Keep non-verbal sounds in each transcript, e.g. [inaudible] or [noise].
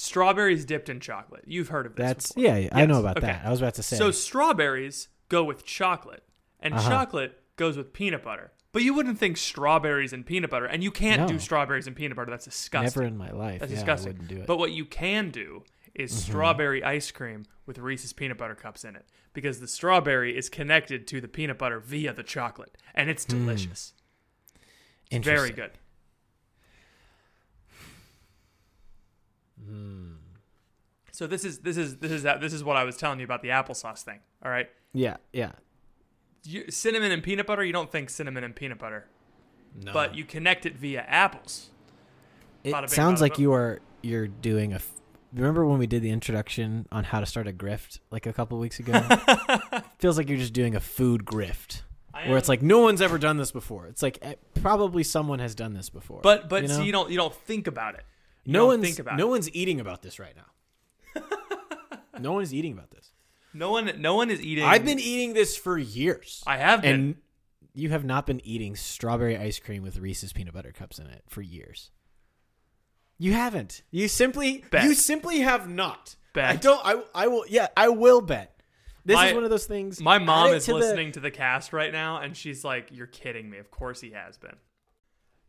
Strawberries dipped in chocolate. You've heard of this. That's before. yeah, I Yes. know about Okay. that. I was about to say. So strawberries go with chocolate, and Uh-huh. chocolate goes with peanut butter. But you wouldn't think strawberries and peanut butter, and you can't do strawberries and peanut butter. That's disgusting. never in my life. That's yeah, disgusting. I wouldn't do it. Mm-hmm. But what you can do is strawberry ice cream with Reese's peanut butter cups in it, because the strawberry is connected to the peanut butter via the chocolate, and it's delicious. Interesting. Very Hmm. Good. Hmm. So this is this is this is that this is what I was telling you about the applesauce thing. All right, Yeah, yeah. you, cinnamon and peanut butter. You don't think cinnamon and peanut butter, No. but you connect it via apples. it bada bing, sounds bada like boom. you are you're doing a. F- Remember when we did the introduction on how to start a grift like a couple weeks ago? [laughs] Feels like you're just doing a food grift. I Where it's like no one's ever done this before. It's like eh, probably someone has done this before. but but you see, know? you don't you don't think about it. You no one's think about no it. one's eating about this right now. [laughs] no one is eating about this. No one no one is eating. I've been eating this for years. I have been. and you have not been eating strawberry ice cream with Reese's peanut butter cups in it for years. You haven't. You simply Bet. you simply have not. Bet. I don't I I will yeah, I will bet. This My- is one of those things. My mom is to the- listening to the cast right now, and she's like, "You're kidding me." Of course he has been.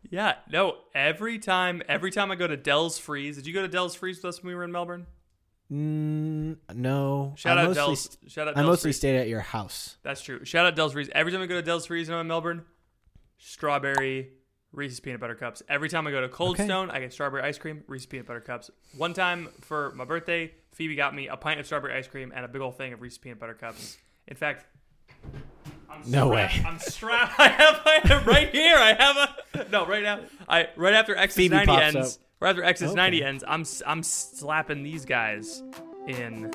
Yeah, no. Every time, every time I go to Dell's Freeze, did you go to Dell's Freeze with us when we were in Melbourne? Mm, no. Shout I out mostly Dell's. Shout out. I Dell's mostly Freeze. stayed at your house. That's true. Shout out Dell's Freeze. Every time I go to Dell's Freeze and I'm in Melbourne, strawberry Reese's peanut butter cups. Every time I go to Cold Okay. Stone, I get strawberry ice cream, Reese's peanut butter cups. One time for my birthday, Phoebe got me a pint of strawberry ice cream and a big old thing of Reese's peanut butter cups. In fact, I'm No strapped- way. I'm strapped. [laughs] I have, I have right here. I have a no right now. I right after X's Phoebe ninety ends. up. Right after X's ninety Okay. ends, I'm s- I'm slapping these guys in.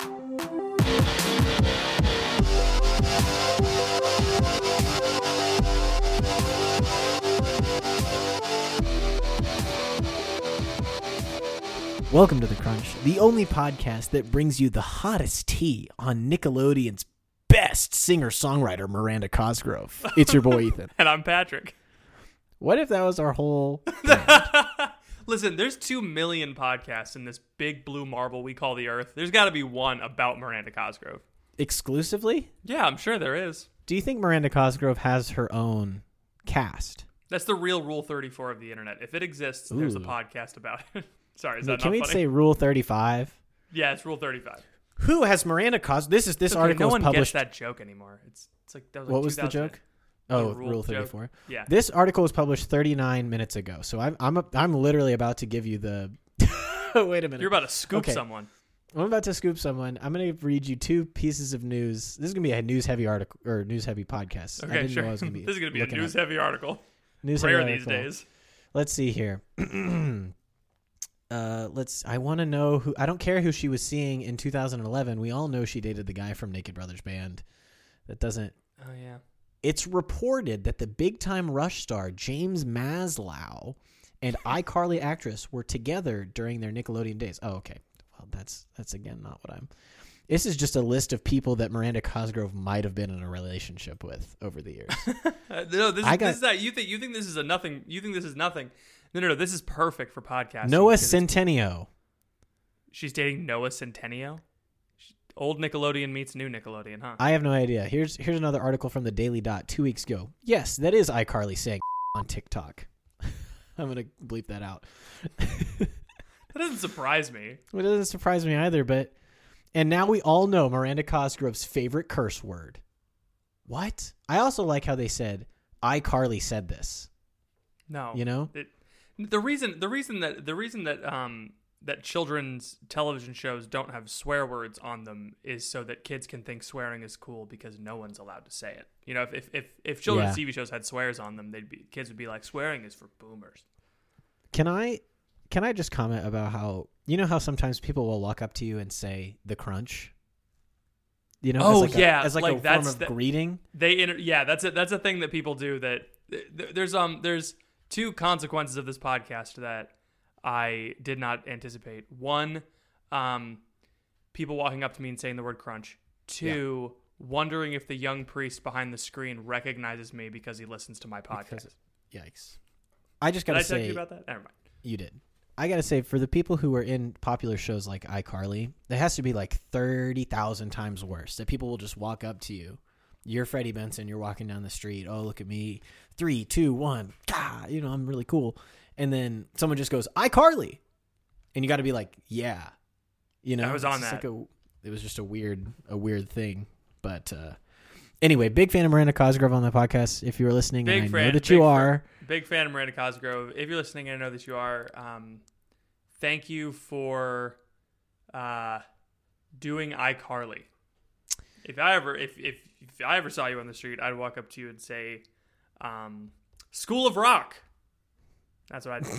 Welcome to the Crunch, the only podcast that brings you the hottest tea on Nickelodeon's best singer-songwriter Miranda Cosgrove. It's your boy Ethan. [laughs] And I'm Patrick. What if that was our whole [laughs] Listen, there's two million podcasts in this big blue marble we call the Earth. There's got to be one about Miranda Cosgrove. exclusively? Yeah, I'm sure there is. Do you think Miranda Cosgrove has her own cast? That's the real Rule 34 of the internet. If it exists, there's a Ooh. podcast about it. [laughs] Sorry, is that Can not we funny? say Rule 35? yeah, it's Rule 35. Who has Miranda Cos? This is this okay, article no one published. gets that joke anymore. It's it's like that was like what was the joke? Oh, rule Rule 34. Yeah. This article was published 39 minutes ago, so I'm I'm I'm literally about to give you the. [laughs] Wait a minute. You're about to scoop Okay. someone. I'm about to scoop someone. I'm going to read you two pieces of news. This is going to be a news heavy article or news heavy podcast. I Okay, didn't sure. know I was going to be. [laughs] this is gonna be a news up- heavy article. news Rare heavy these days. Let's see here. [clears throat] uh, let's. I want to know who. I don't care who she was seeing in 2011. We all know she dated the guy from Naked Brothers Band. That doesn't. Oh yeah. It's reported that the big time Rush star James Maslow and [laughs] iCarly actress were together during their Nickelodeon days. Oh, okay. Well, that's that's again not what I'm. This is just a list of people that Miranda Cosgrove might have been in a relationship with over the years. [laughs] No, this, I got- this is that you think you think this is a nothing. You think this is nothing. No, no, no. This is perfect for podcasting. Noah Centineo. She's dating Noah Centineo. Old Nickelodeon meets new Nickelodeon, huh? I have no idea. Here's here's another article from the Daily Dot two weeks ago. Yes, that is iCarly saying [laughs] on TikTok. [laughs] I'm gonna bleep that out. [laughs] that doesn't surprise me. It doesn't surprise me either, but and now we all know Miranda Cosgrove's favorite curse word. What? I also like how they said iCarly said this. No, You know? it, the reason the reason that the reason that um that children's television shows don't have swear words on them is so that kids can think swearing is cool because no one's allowed to say it. You know, if if if, if children's Yeah. TV shows had swears on them, they'd be kids would be like swearing is for boomers. Can I can I just comment about how you know how sometimes people will walk up to you and say the crunch? You know, Oh, as like yeah, a, as like, like a form of the- greeting. They inter- yeah, that's a that's a thing that people do that th- th- there's um there's two consequences of this podcast that I did not anticipate. One, um people walking up to me and saying the word crunch. Two, wondering if the young priest behind the screen recognizes me because he listens to my podcast. Because- Yikes! I just gotta I say tell you about that? Never mind. You did. I gotta say, for the people who are in popular shows like iCarly, there has to be like thirty thousand times worse. That people will just walk up to you. You're Freddie Benson. You're walking down the street. Oh, look at me! Three, two, one. God, you know I'm really cool. And then someone just goes iCarly, and you got to be like, yeah, you know. I was on that. Like a, it was just a weird, a weird thing. But uh, anyway, big fan of Miranda Cosgrove on the podcast. If you were listening, Big and I fan, know that big you fan. are. Big fan of Miranda Cosgrove. If you're listening, I know that you are. Um, thank you for uh, doing iCarly. If I ever, if, if if I ever saw you on the street, I'd walk up to you and say, um, "School of Rock." That's what I do.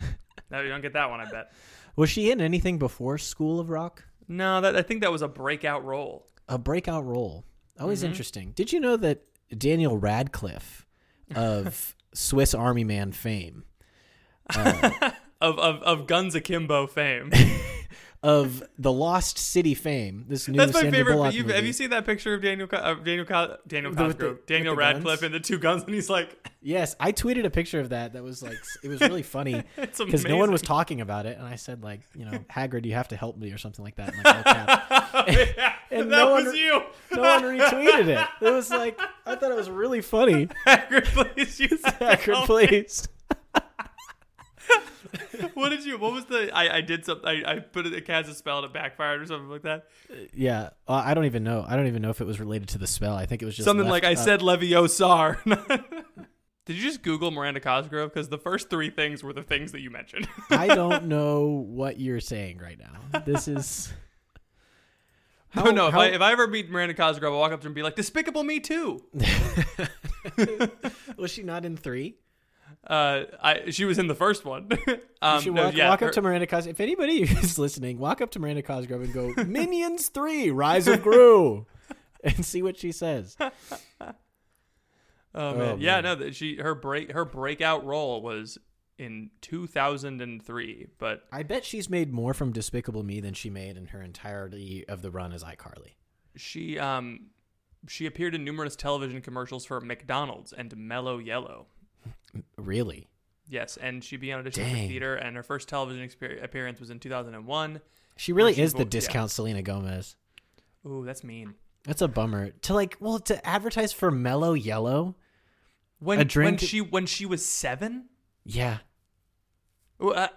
[laughs] no, you don't get that one, I bet. Was she in anything before School of Rock? No, that I think that was a breakout role. a breakout role. Always Mm-hmm. interesting. Did you know that Daniel Radcliffe of [laughs] Swiss Army Man fame, [laughs] Of, of, of Guns Akimbo fame. Of the Lost City fame, this new That's my Sandra favorite. Bullock movie. have you seen that picture of Daniel uh, Daniel Co- Daniel The- the- Daniel Radcliffe, guns? and the two guns, and he's like, Yes, I tweeted a picture of that. That was like it was really funny [laughs] because [laughs] no one was talking about it, and I said like, you know, [laughs] Hagrid, you have to help me or something like that. like, all caps. yeah, and that no was one- you. no one retweeted it. It was like I thought it was really funny. Hagrid, please to Hagrid, please. [laughs] What did you? What was the? I, I did something. I, I put it. It cast a spell and it backfired or something like that. Yeah, uh, I don't even know. I don't even know if it was related to the spell. I think it was just something left like I up. said Leviosa. [laughs] did you just Google Miranda Cosgrove? Because the first three things were the things that you mentioned. [laughs] I don't know what you're saying right now. This is. no, no. If I if I ever meet Miranda Cosgrove, I'll walk up to her and be like, "Despicable Me Too." was she not in three? Uh, I she was in the first one. um, [laughs] you should no, walk, yeah, walk her- up to Miranda Cosgrove. If anybody [laughs] is listening, walk up to Miranda Cosgrove and go, Minions 3, Rise of Gru, [laughs] and see what she says. Oh man, Oh, yeah, man. no, that she her break her breakout role was in 2003, but I bet she's made more from Despicable Me than she made in her entirety of the run as iCarly. she um she appeared in numerous television commercials for McDonald's and Mellow Yellow. Really? Yes, and she began auditioning Dang. for theater, and her first television appearance was in 2001. She really she is the vo- yeah. discount Selena Gomez. Ooh, that's mean. That's a bummer. To like, well, to advertise for Mellow Yellow? When A when she when she was seven, Yeah. Ooh, uh,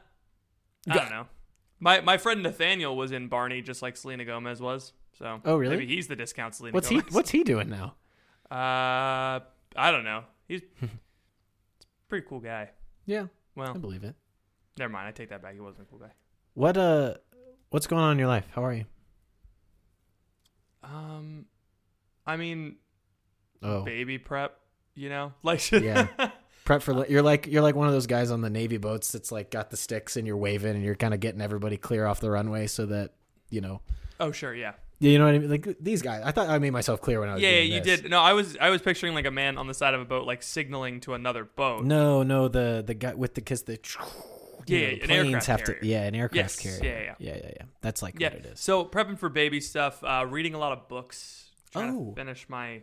I don't know. My my friend Nathaniel was in Barney, just like Selena Gomez was. So Oh, really? Maybe he's the discount Selena What's he What's he doing now? Uh, I don't know. He's [laughs] pretty cool guy. Yeah, Well, I believe it. never mind. I take that back. He wasn't a cool guy. What uh What's going on in your life? How are you? Um, I mean, Oh, baby prep. You know, [laughs] like Yeah. prep for [laughs] li- you're like you're like one of those guys on the navy boats that's like got the sticks and you're waving and you're kind of getting everybody clear off the runway so that you know oh sure, yeah. You know what I mean like these guys I thought I made myself clear when I was Yeah, yeah, you this. did. No, I was I was picturing like a man on the side of a boat, like signaling to another boat. no no the the guy with the because the Yeah, know, yeah, an planes aircraft have carrier. to yeah an aircraft Yes, carrier yeah, yeah. yeah yeah yeah that's like yeah. what it is So prepping for baby stuff, uh, reading a lot of books, trying Oh. to finish my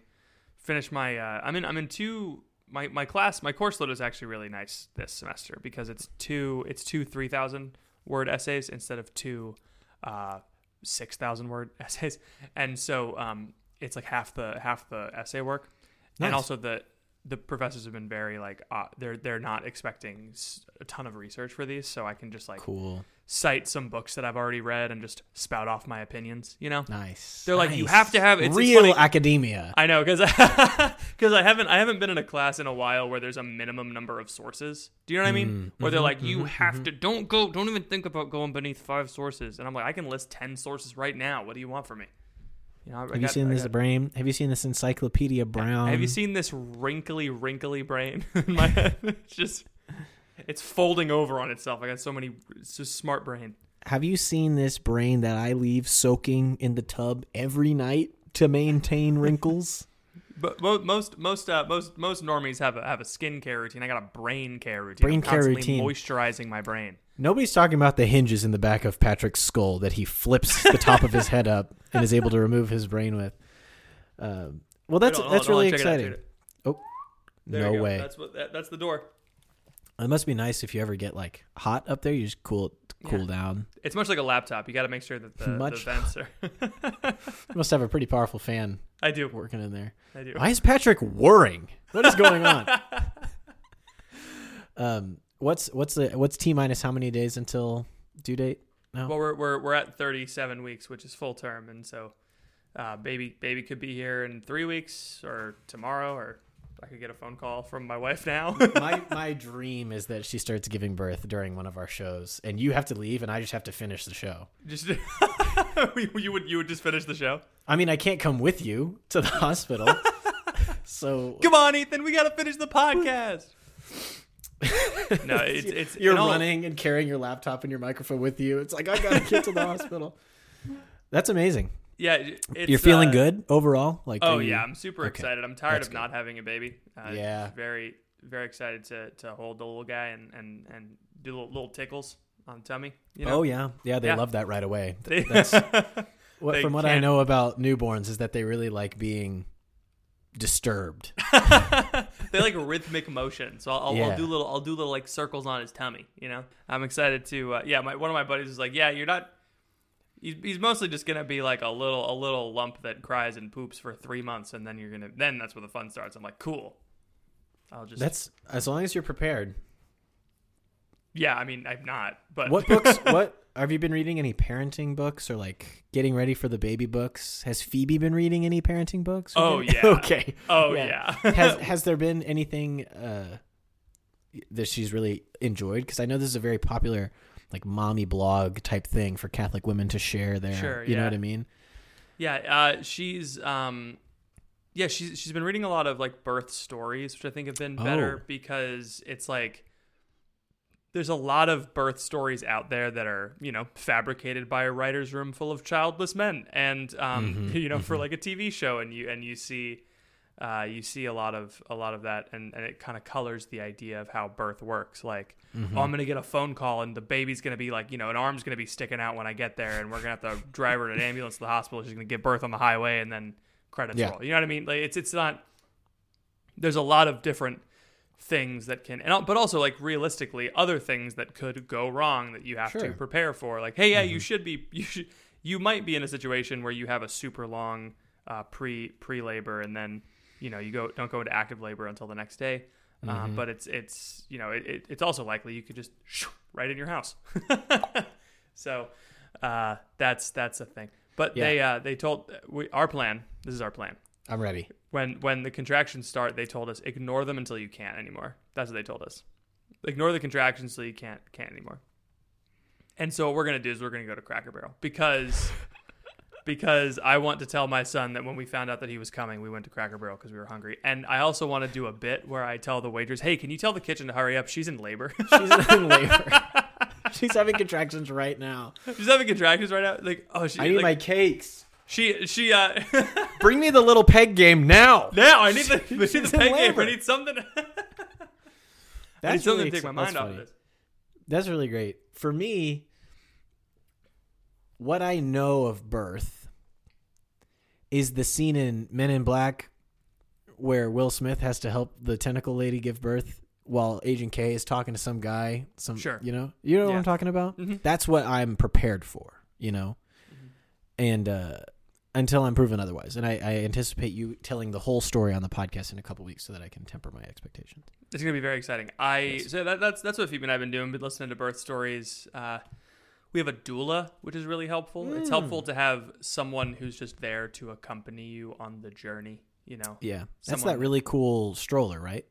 finish my. Uh, I'm in I'm in two. My, my class my course load is actually really nice this semester because it's two it's two three thousand word essays instead of two uh, six thousand word [laughs] essays. And so um, it's like half the half the essay work. Nice. and also the the professors have been very like uh, they're they're not expecting a ton of research for these. So I can just like cool cite some books that I've already read and just spout off my opinions. You know, nice They're like, you have to have- it's- it's real funny- academia I know because because [laughs] I haven't I haven't been in a class in a while where there's a minimum number of sources. Do you know what I mean? Mm, Where they're mhm, like, you mhm, have to don't go, don't even think about going beneath five sources. And I'm like, I can list ten sources right now. What do you want from me? You know, I have you got- seen I this got- brain have you seen this encyclopedia brown Have you seen this wrinkly, wrinkly brain [laughs] in my head? It's just, it's folding over on itself. I got so many. It's just smart brain. Have you seen this brain that I leave soaking in the tub every night to maintain wrinkles? [laughs] But most most uh, most most normies have a have a skincare routine. I got a brain care routine. Brain I'm care routine. moisturizing my brain. Nobody's talking about the hinges in the back of Patrick's skull that he flips the top of his head up and is able to remove his brain with. Um, well, that's on, that's on, really out, exciting. Oh. There no way! That's what that, that's the door. It must be nice if you ever get like hot up there. You just cool it, cool Yeah. down. It's much like a laptop. You got to make sure that the, the Much- vents are. [laughs] You must have a pretty powerful fan I do. working in there. I do. Why is Patrick whirring? What is going on? [laughs] um, what's what's the what's t minus how many days until due date? No. Well, we're we're we're at 37 weeks, which is full term, and so uh, baby baby could be here in three weeks or tomorrow, or I could get a phone call from my wife now. [laughs] my my dream is that she starts giving birth during one of our shows, and you have to leave, and I just have to finish the show. just [laughs] you would you would just finish the show. I mean, I can't come with you to the hospital, [laughs] so Come on, Ethan, we got to finish the podcast. no, it's it's you're all- running and carrying your laptop and your microphone with you. It's like I gotta get to the hospital. That's amazing. Yeah, it's, you're feeling uh, good overall. Like, Oh you- yeah, I'm super Okay. excited. I'm tired That's of good. not having a baby. Uh, Yeah. very very excited to to hold the little guy and and and do little, little tickles on the tummy. You know? Oh yeah, yeah. They Yeah. love that right away. That's [laughs] what, from what I know about newborns is that they really like being disturbed. [laughs] they like rhythmic motion. So I'll, I'll, Yeah. I'll do little I'll do little like circles on his tummy. You know, I'm excited to. Uh, yeah, my one of my buddies is like, yeah, you're not. He's, he's mostly just gonna be like a little a little lump that cries and poops for three months, and then you're gonna then that's where the fun starts. I'm like, cool. I'll just That's as long as you're prepared. yeah. I mean, I'm not, but What books? [laughs] what have you been reading? Any parenting books or like getting ready for the baby books? Has Phoebe been reading any parenting books? Oh, getting- yeah. [laughs] okay. oh Yeah. yeah. has [laughs] has there been anything uh, that she's really enjoyed? Because I know this is a very popular like mommy blog type thing for Catholic women to share their. Sure, you know what I mean? Yeah, uh, she's um, yeah, she's she's been reading a lot of like birth stories, which I think have been better Oh. because it's like there's a lot of birth stories out there that are you know fabricated by a writer's room full of childless men, and um, Mhm, [laughs] you know for like a TV show, and you and you see. Uh, you see a lot of a lot of that, and, and it kind of colors the idea of how birth works. Like, Mm-hmm. oh, I'm gonna get a phone call, and the baby's gonna be like, you know, an arm's gonna be sticking out when I get there, and we're gonna have to [laughs] drive her to an ambulance to the hospital. She's gonna give birth on the highway, and then credits Yeah. roll. You know what I mean? Like, it's it's not. There's a lot of different things that can, and but also like realistically, other things that could go wrong that you have to prepare for. Like, hey, yeah, you should be, [laughs] you should, you might be in a situation where you have a super long uh, pre pre labor, and then you know you go don't go into active labor until the next day. Um, but it's it's you know it, it, it's also likely you could just shoo, right in your house. [laughs] so uh, that's that's a thing. But Yeah. they uh, they told we, our plan. This is our plan. I'm ready. When when the contractions start, they told us ignore them until you can't anymore. That's what they told us. Ignore the contractions until you can't can't anymore. And so what we're gonna do is we're gonna go to Cracker Barrel because because I want to tell my son that when we found out that he was coming, we went to Cracker Barrel because we were hungry. And I also want to do a bit where I tell the waitress, "Hey, can you tell the kitchen to hurry up? She's in labor. [laughs] She's in [laughs] labor. She's having contractions right now. She's having contractions right now. Like, oh, she, I need like, my cakes. she she uh." [laughs] Bring me the little peg game now. now I need the, I need She's the in peg game. I need something. I need That's something really to take my mind off of this. That's really great. For me, what I know of birth is the scene in Men in Black where Will Smith has to help the tentacle lady give birth while Agent K is talking to some guy. Some, Sure. you know, you know what I'm talking about. Mhm. That's what I'm prepared for. You know, Mm-hmm. and uh, until I'm proven otherwise, and I, I anticipate you telling the whole story on the podcast in a couple weeks so that I can temper my expectations. It's gonna be very exciting. I Yes. so that, that's that's what Phoebe and I've been doing. Been listening to birth stories. Uh, we have a doula, which is really helpful. It's Mm. helpful to have someone who's just there to accompany you on the journey. You know, Yeah, that's Someone- that really cool stroller, right?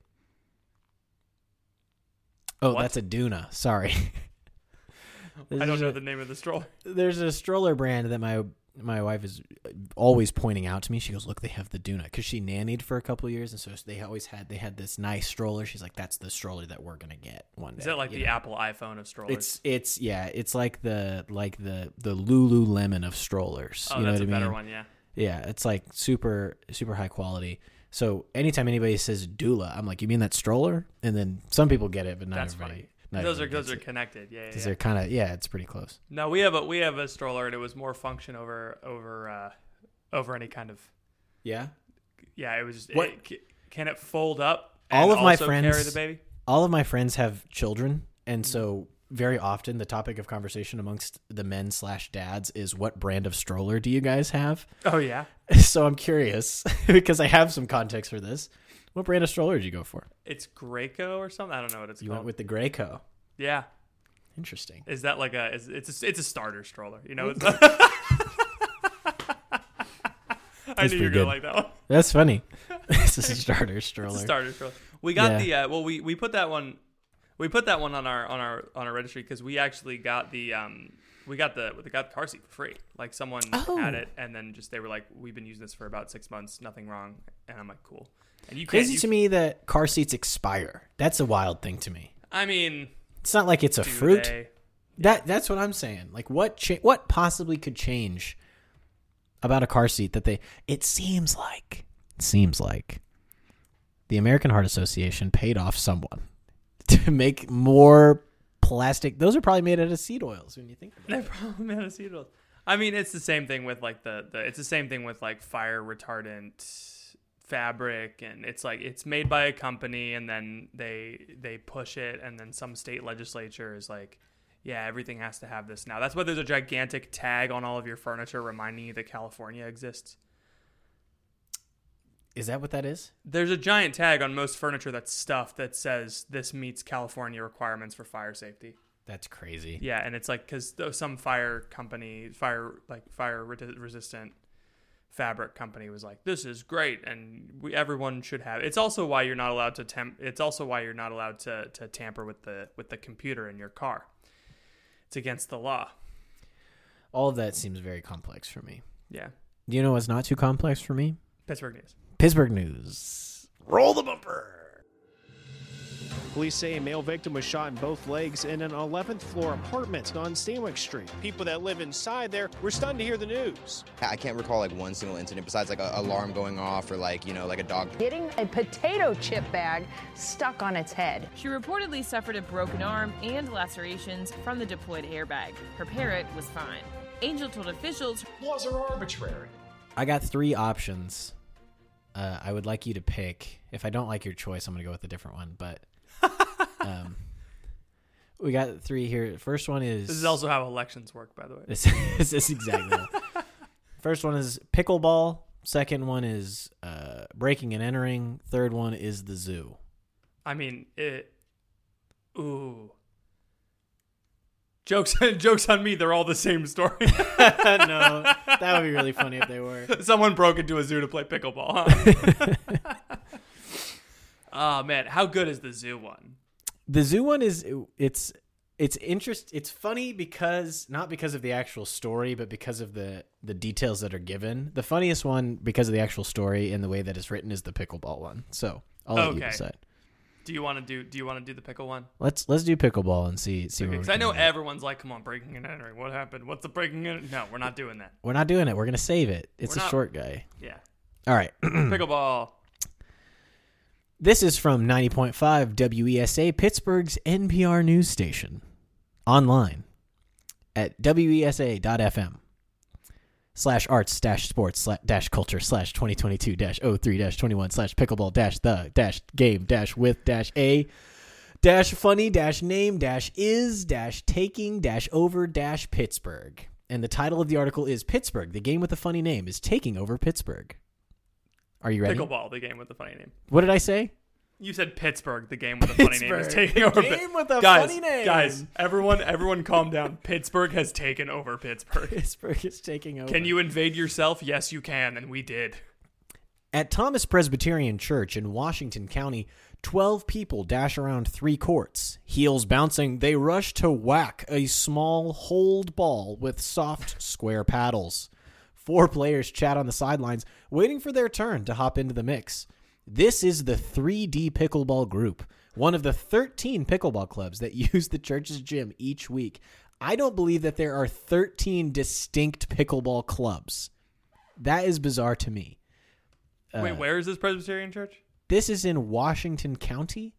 Oh, What? that's a Doona. Sorry. [laughs] I don't know a- the name of the stroller. There's a stroller brand that my my wife is uh, always pointing out to me. She goes, "Look, they have the Doona," because she nannied for a couple of years, and so they always had they had this nice stroller. She's like, "That's the stroller that we're gonna get one day." Is that like the know? Apple iPhone of strollers? It's it's yeah, it's like the like the the Lululemon of strollers. oh, you know that's what a I better mean? one. Yeah. Yeah, it's like super super high quality. So anytime anybody says doula, I'm like, you mean that stroller? And then some people get it, but not That's everybody. funny. Not those are those are connected. Yeah. yeah, 'Cause yeah. they're kind of yeah, it's pretty close. No, we have a we have a stroller, and it was more function over over uh, over any kind of Yeah. yeah. It was What- it- can it fold up? All and of my also carry friends- the baby. All of my friends have children, Mm. and so very often the topic of conversation amongst the men slash dads is what brand of stroller do you guys have? Oh yeah. [laughs] So I'm curious [laughs] because I have some context for this. What brand of stroller did you go for? It's Graco or something. I don't know what it's You called. went with the Graco. yeah. Interesting. Is that like a? Is, it's a, it's a starter stroller. You know. It's [laughs] I knew you were gonna like that one. That's funny. [laughs] this is a starter It's stroller. a starter stroller. We got Yeah. the uh, well. We we put that one. We put that one on our on our on our registry because we actually got the um we got the we got the car seat for free. Like someone Oh. had it and then just they were like, we've been using this for about six months, nothing wrong. And I'm like, cool. And you. Crazy You, to me that car seats expire. That's a wild thing to me. I mean, It's not like it's a fruit. they? That that's what I'm saying. Like what cha- what possibly could change about a car seat that they it seems like it seems like the American Heart Association paid off someone [laughs] to make more plastic. Those are probably made out of seed oils when you think about They're it. probably made out of seed oils. I mean, it's the same thing with like the, the it's the same thing with like fire retardant fabric and it's like it's made by a company and then they they push it and then some state legislature is like yeah everything has to have this now that's why there's a gigantic tag on all of your furniture reminding you that california exists Is that what that is? there's a giant tag on most furniture that's stuff that says this meets california requirements for fire safety That's crazy. Yeah, and it's like because some fire company, fire like fire re- resistant fabric company was like, "This is great," and we everyone should have. It's also why you're not allowed to temp. It's also why you're not allowed to to tamper with the with the computer in your car. It's against the law. All of that seems very complex for me. Yeah, Do you know what's not too complex for me? Pittsburgh news. Pittsburgh news. Roll the bumper. Police say a male victim was shot in both legs in an 11th floor apartment on Stanwix Street. People that live inside there were stunned to hear the news. I can't recall like one single incident besides like a alarm going off or like you know like a dog getting a potato chip bag stuck on its head. She reportedly suffered a broken arm and lacerations from the deployed airbag. Her parrot was fine. Angel told officials Laws are arbitrary. I got three options. Uh, I would like you to pick. If I don't like your choice, I'm going to go with a different one. But um, we got three here. First one is This is also how elections work, by the way. this, [laughs] this is exactly. [laughs] First one is pickleball. Second one is uh, breaking and entering. Third one is the zoo. I mean, it. Ooh. Jokes, [laughs] jokes on me. They're all the same story. no, that would be really funny if they were. Someone broke into a zoo to play pickleball. Huh? oh man, how good is the zoo one? The zoo one is it's it's interest. It's funny because not because of the actual story, but because of the the details that are given. The funniest one because of the actual story and the way that it's written is the pickleball one. So I'll let you decide. Do you want to do? Do you want to do the pickle one? Let's let's do pickleball and see see. we I know everyone's like, "Come on, breaking and entering. What happened? What's the breaking and?" No, we're not doing that. We're not doing it. We're gonna save it. It's We're a not- short guy. Yeah, All right. [clears throat] pickleball. This is from 90.5 WESA, Pittsburgh's NPR news station. Online at WESA.FM slash arts dash sports dash culture slash 2022 dash 03 dash 21 slash pickleball dash the dash game dash with dash a dash funny dash name dash is dash taking dash over dash Pittsburgh. And the title of the article is Pittsburgh, the game with a funny name, is taking over Pittsburgh. Are you ready? Pickleball, the game with the funny name. What did I say? You said Pittsburgh, the game with the funny name, is taking the over. game with the guys, funny name. Guys, everyone, everyone, calm down. Pittsburgh has taken over Pittsburgh. [laughs] Pittsburgh is taking over. Can you invade yourself? Yes, you can, and we did. At Thomas Presbyterian Church in Washington County, 12 people dash around three courts. Heels bouncing, they rush to whack a small hold ball with soft square paddles. Four players chat on the sidelines, waiting for their turn to hop into the mix. This is the 3D Pickleball Group, one of the 13 pickleball clubs that [laughs] use the church's gym each week. I don't believe that there are 13 distinct pickleball clubs. That is bizarre to me. Uh, Wait, where is this Presbyterian church? This is in Washington County.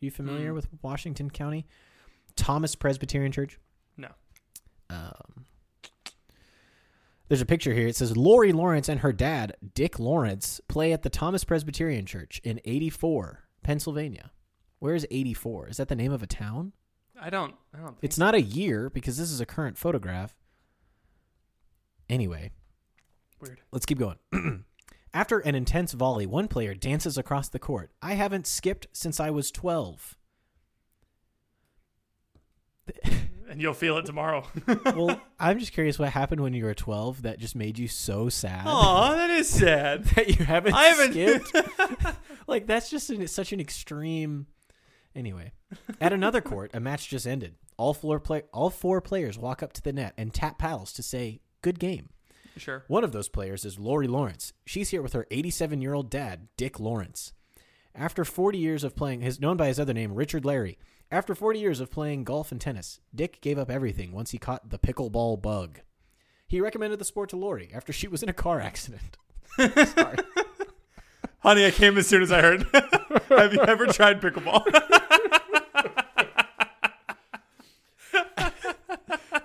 Are you familiar with Washington County? Thomas Presbyterian Church. No. Um, there's a picture here. It says Lori Lawrence and her dad, Dick Lawrence, play at the Thomas Presbyterian Church in 84, Pennsylvania. Where is 84? Is that the name of a town? I don't. I don't. Think It's not a year because this is a current photograph. Anyway, weird. Let's keep going. [clears throat] After an intense volley, one player dances across the court. I haven't skipped since I was 12. [laughs] [laughs] And you'll feel it tomorrow. [laughs] well, I'm just curious what happened when you were 12 that just made you so sad Aw, that is sad. [laughs] that you haven't, I haven't- skipped. [laughs] like that's just an, such an extreme. Anyway, at another court, a match just ended. All four play all four players walk up to the net and tap paddles to say "good game." Sure. One of those players is Lori Lawrence. She's here with her 87 year old dad, Dick Lawrence. After 40 years of playing, his known by his other name, Richard Larry. After 40 years of playing golf and tennis, Dick gave up everything once he caught the pickleball bug. He recommended the sport to Lori after she was in a car accident. [laughs] Sorry. Honey, I came as soon as I heard. [laughs] Have you ever tried pickleball? [laughs]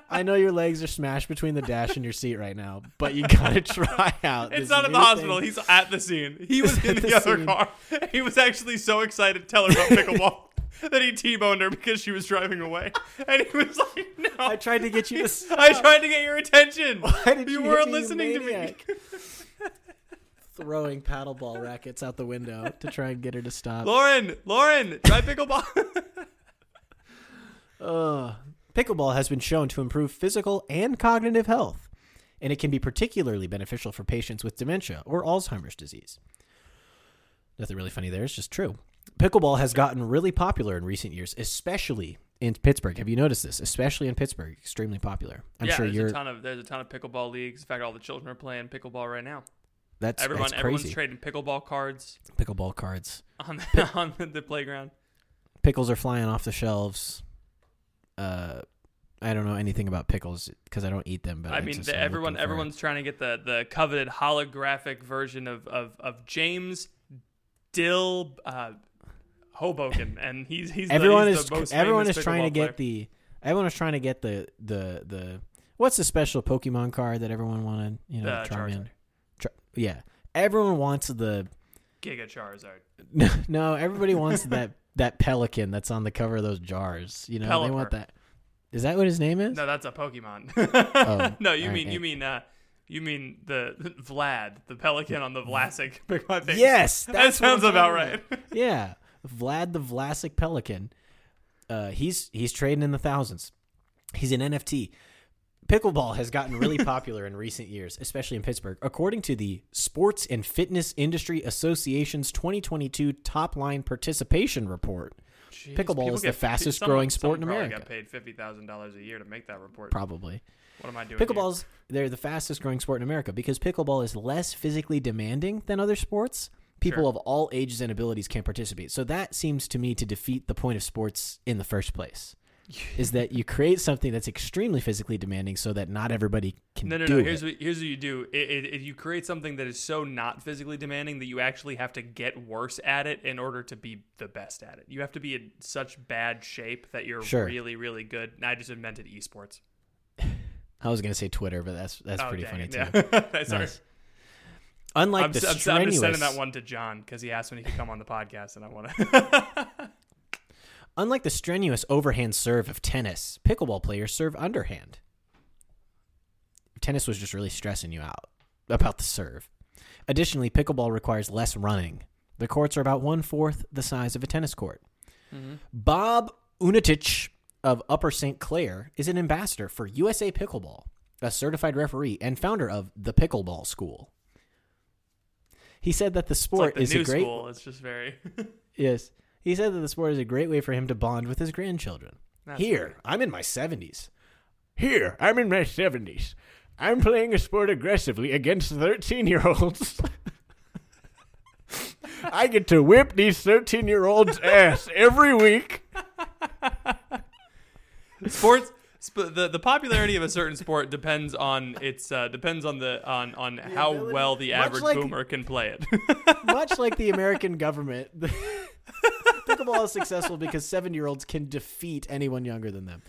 I know your legs are smashed between the dash and your seat right now, but you gotta try out. It's this not in the new hospital. thing. He's at the scene. He was He's in at the, the other scene. car. He was actually so excited to tell her about pickleball [laughs] that he T-boned her because she was driving away. [laughs] And he was like, "No, I tried to get you to. [laughs] Stop. I uh, tried to get your attention. Why did you, you weren't me, you listening to me." Throwing paddleball rackets out the window to try and get her to stop. Lauren, Lauren, try pickleball. Ugh. Pickleball has been shown to improve physical and cognitive health, and it can be particularly beneficial for patients with dementia or Alzheimer's disease. Nothing really funny there, it's just true. Pickleball has gotten really popular in recent years, especially in Pittsburgh. Have you noticed this? Especially in Pittsburgh, extremely popular. I'm yeah, sure there's you're. a ton of there's a ton of pickleball leagues. In fact, all the children are playing pickleball right now. that's Everyone, that's everyone's trading pickleball cards Pickleball cards. on the, [laughs] on the playground. Pickles are flying off the shelves. Uh, I don't know anything about pickles because I don't eat them. But I I mean, the, everyone everyone's trying to get the the coveted holographic version of of, of James Dill uh, Hoboken, and he's he's the- everyone he's is the most everyone is trying to get player. the everyone is trying to get the the the what's the special Pokemon card that everyone wanted? You know, Uh, Charmander. Char- yeah, everyone wants the Giga Charizard. [laughs] no. Everybody wants that [laughs] that pelican that's on the cover of those jars. You know, they want that. Is that what his name is? No, that's a Pokemon. [laughs] Oh, no, you mean right. you mean uh, you mean the Vlad, the pelican on the Vlasic. I think. Yes, that sounds about right. yeah, Vlad the Vlasic Pelican. Uh, he's he's trading in the thousands. He's an NFT. Pickleball has gotten really [laughs] popular in recent years, especially in Pittsburgh. According to the Sports and Fitness Industry Association's 2022 top line participation report, Jeez, Pickleball is the fastest someone- growing sport in America. Got paid fifty thousand dollars a year to make that report. Probably. What am I doing? Pickleball's they're the fastest growing sport in America because pickleball is less physically demanding than other sports. People Sure. of all ages and abilities can participate. So that seems to me to defeat the point of sports in the first place. [laughs] is that you create something that's extremely physically demanding so that not everybody can No, no, do no. it. Here's what here's what you do. It, it, if you create something that is so not physically demanding that you actually have to get worse at it in order to be the best at it. You have to be in such bad shape that you're Sure. really, really good. And I just invented esports. [sighs] I was gonna say Twitter, but that's that's Oh, pretty dang funny it. too. Yeah. [laughs] Sorry. Nice. Unlike I'm, the I'm, s- I'm strenuous, just sending that one to John because he asked when he could come on the podcast, and I want to. [laughs] [laughs] unlike the strenuous overhand serve of tennis, pickleball players serve underhand. Tennis was just really stressing you out about the serve. Additionally, pickleball requires less running. The courts are about one fourth the size of a tennis court. Mm-hmm. Bob Unetich of Upper St. Clair is an ambassador for USA Pickleball, a certified referee and founder of the Pickleball School. He said that the sport like the is a great school. It's just very. [laughs] Yes. He said that the sport is a great way for him to bond with his grandchildren. That's Here, great. I'm in my 70s. Here, I'm in my 70s. I'm playing a sport aggressively against 13 year olds. [laughs] I get to whip these 13 year olds' ass every week. sports sp- the the popularity of a certain sport depends on its uh, depends on the on on how ability- well the much average like- boomer can play it. [laughs] Much like the American government, [laughs] pickleball is successful because seven year olds can defeat anyone younger than them.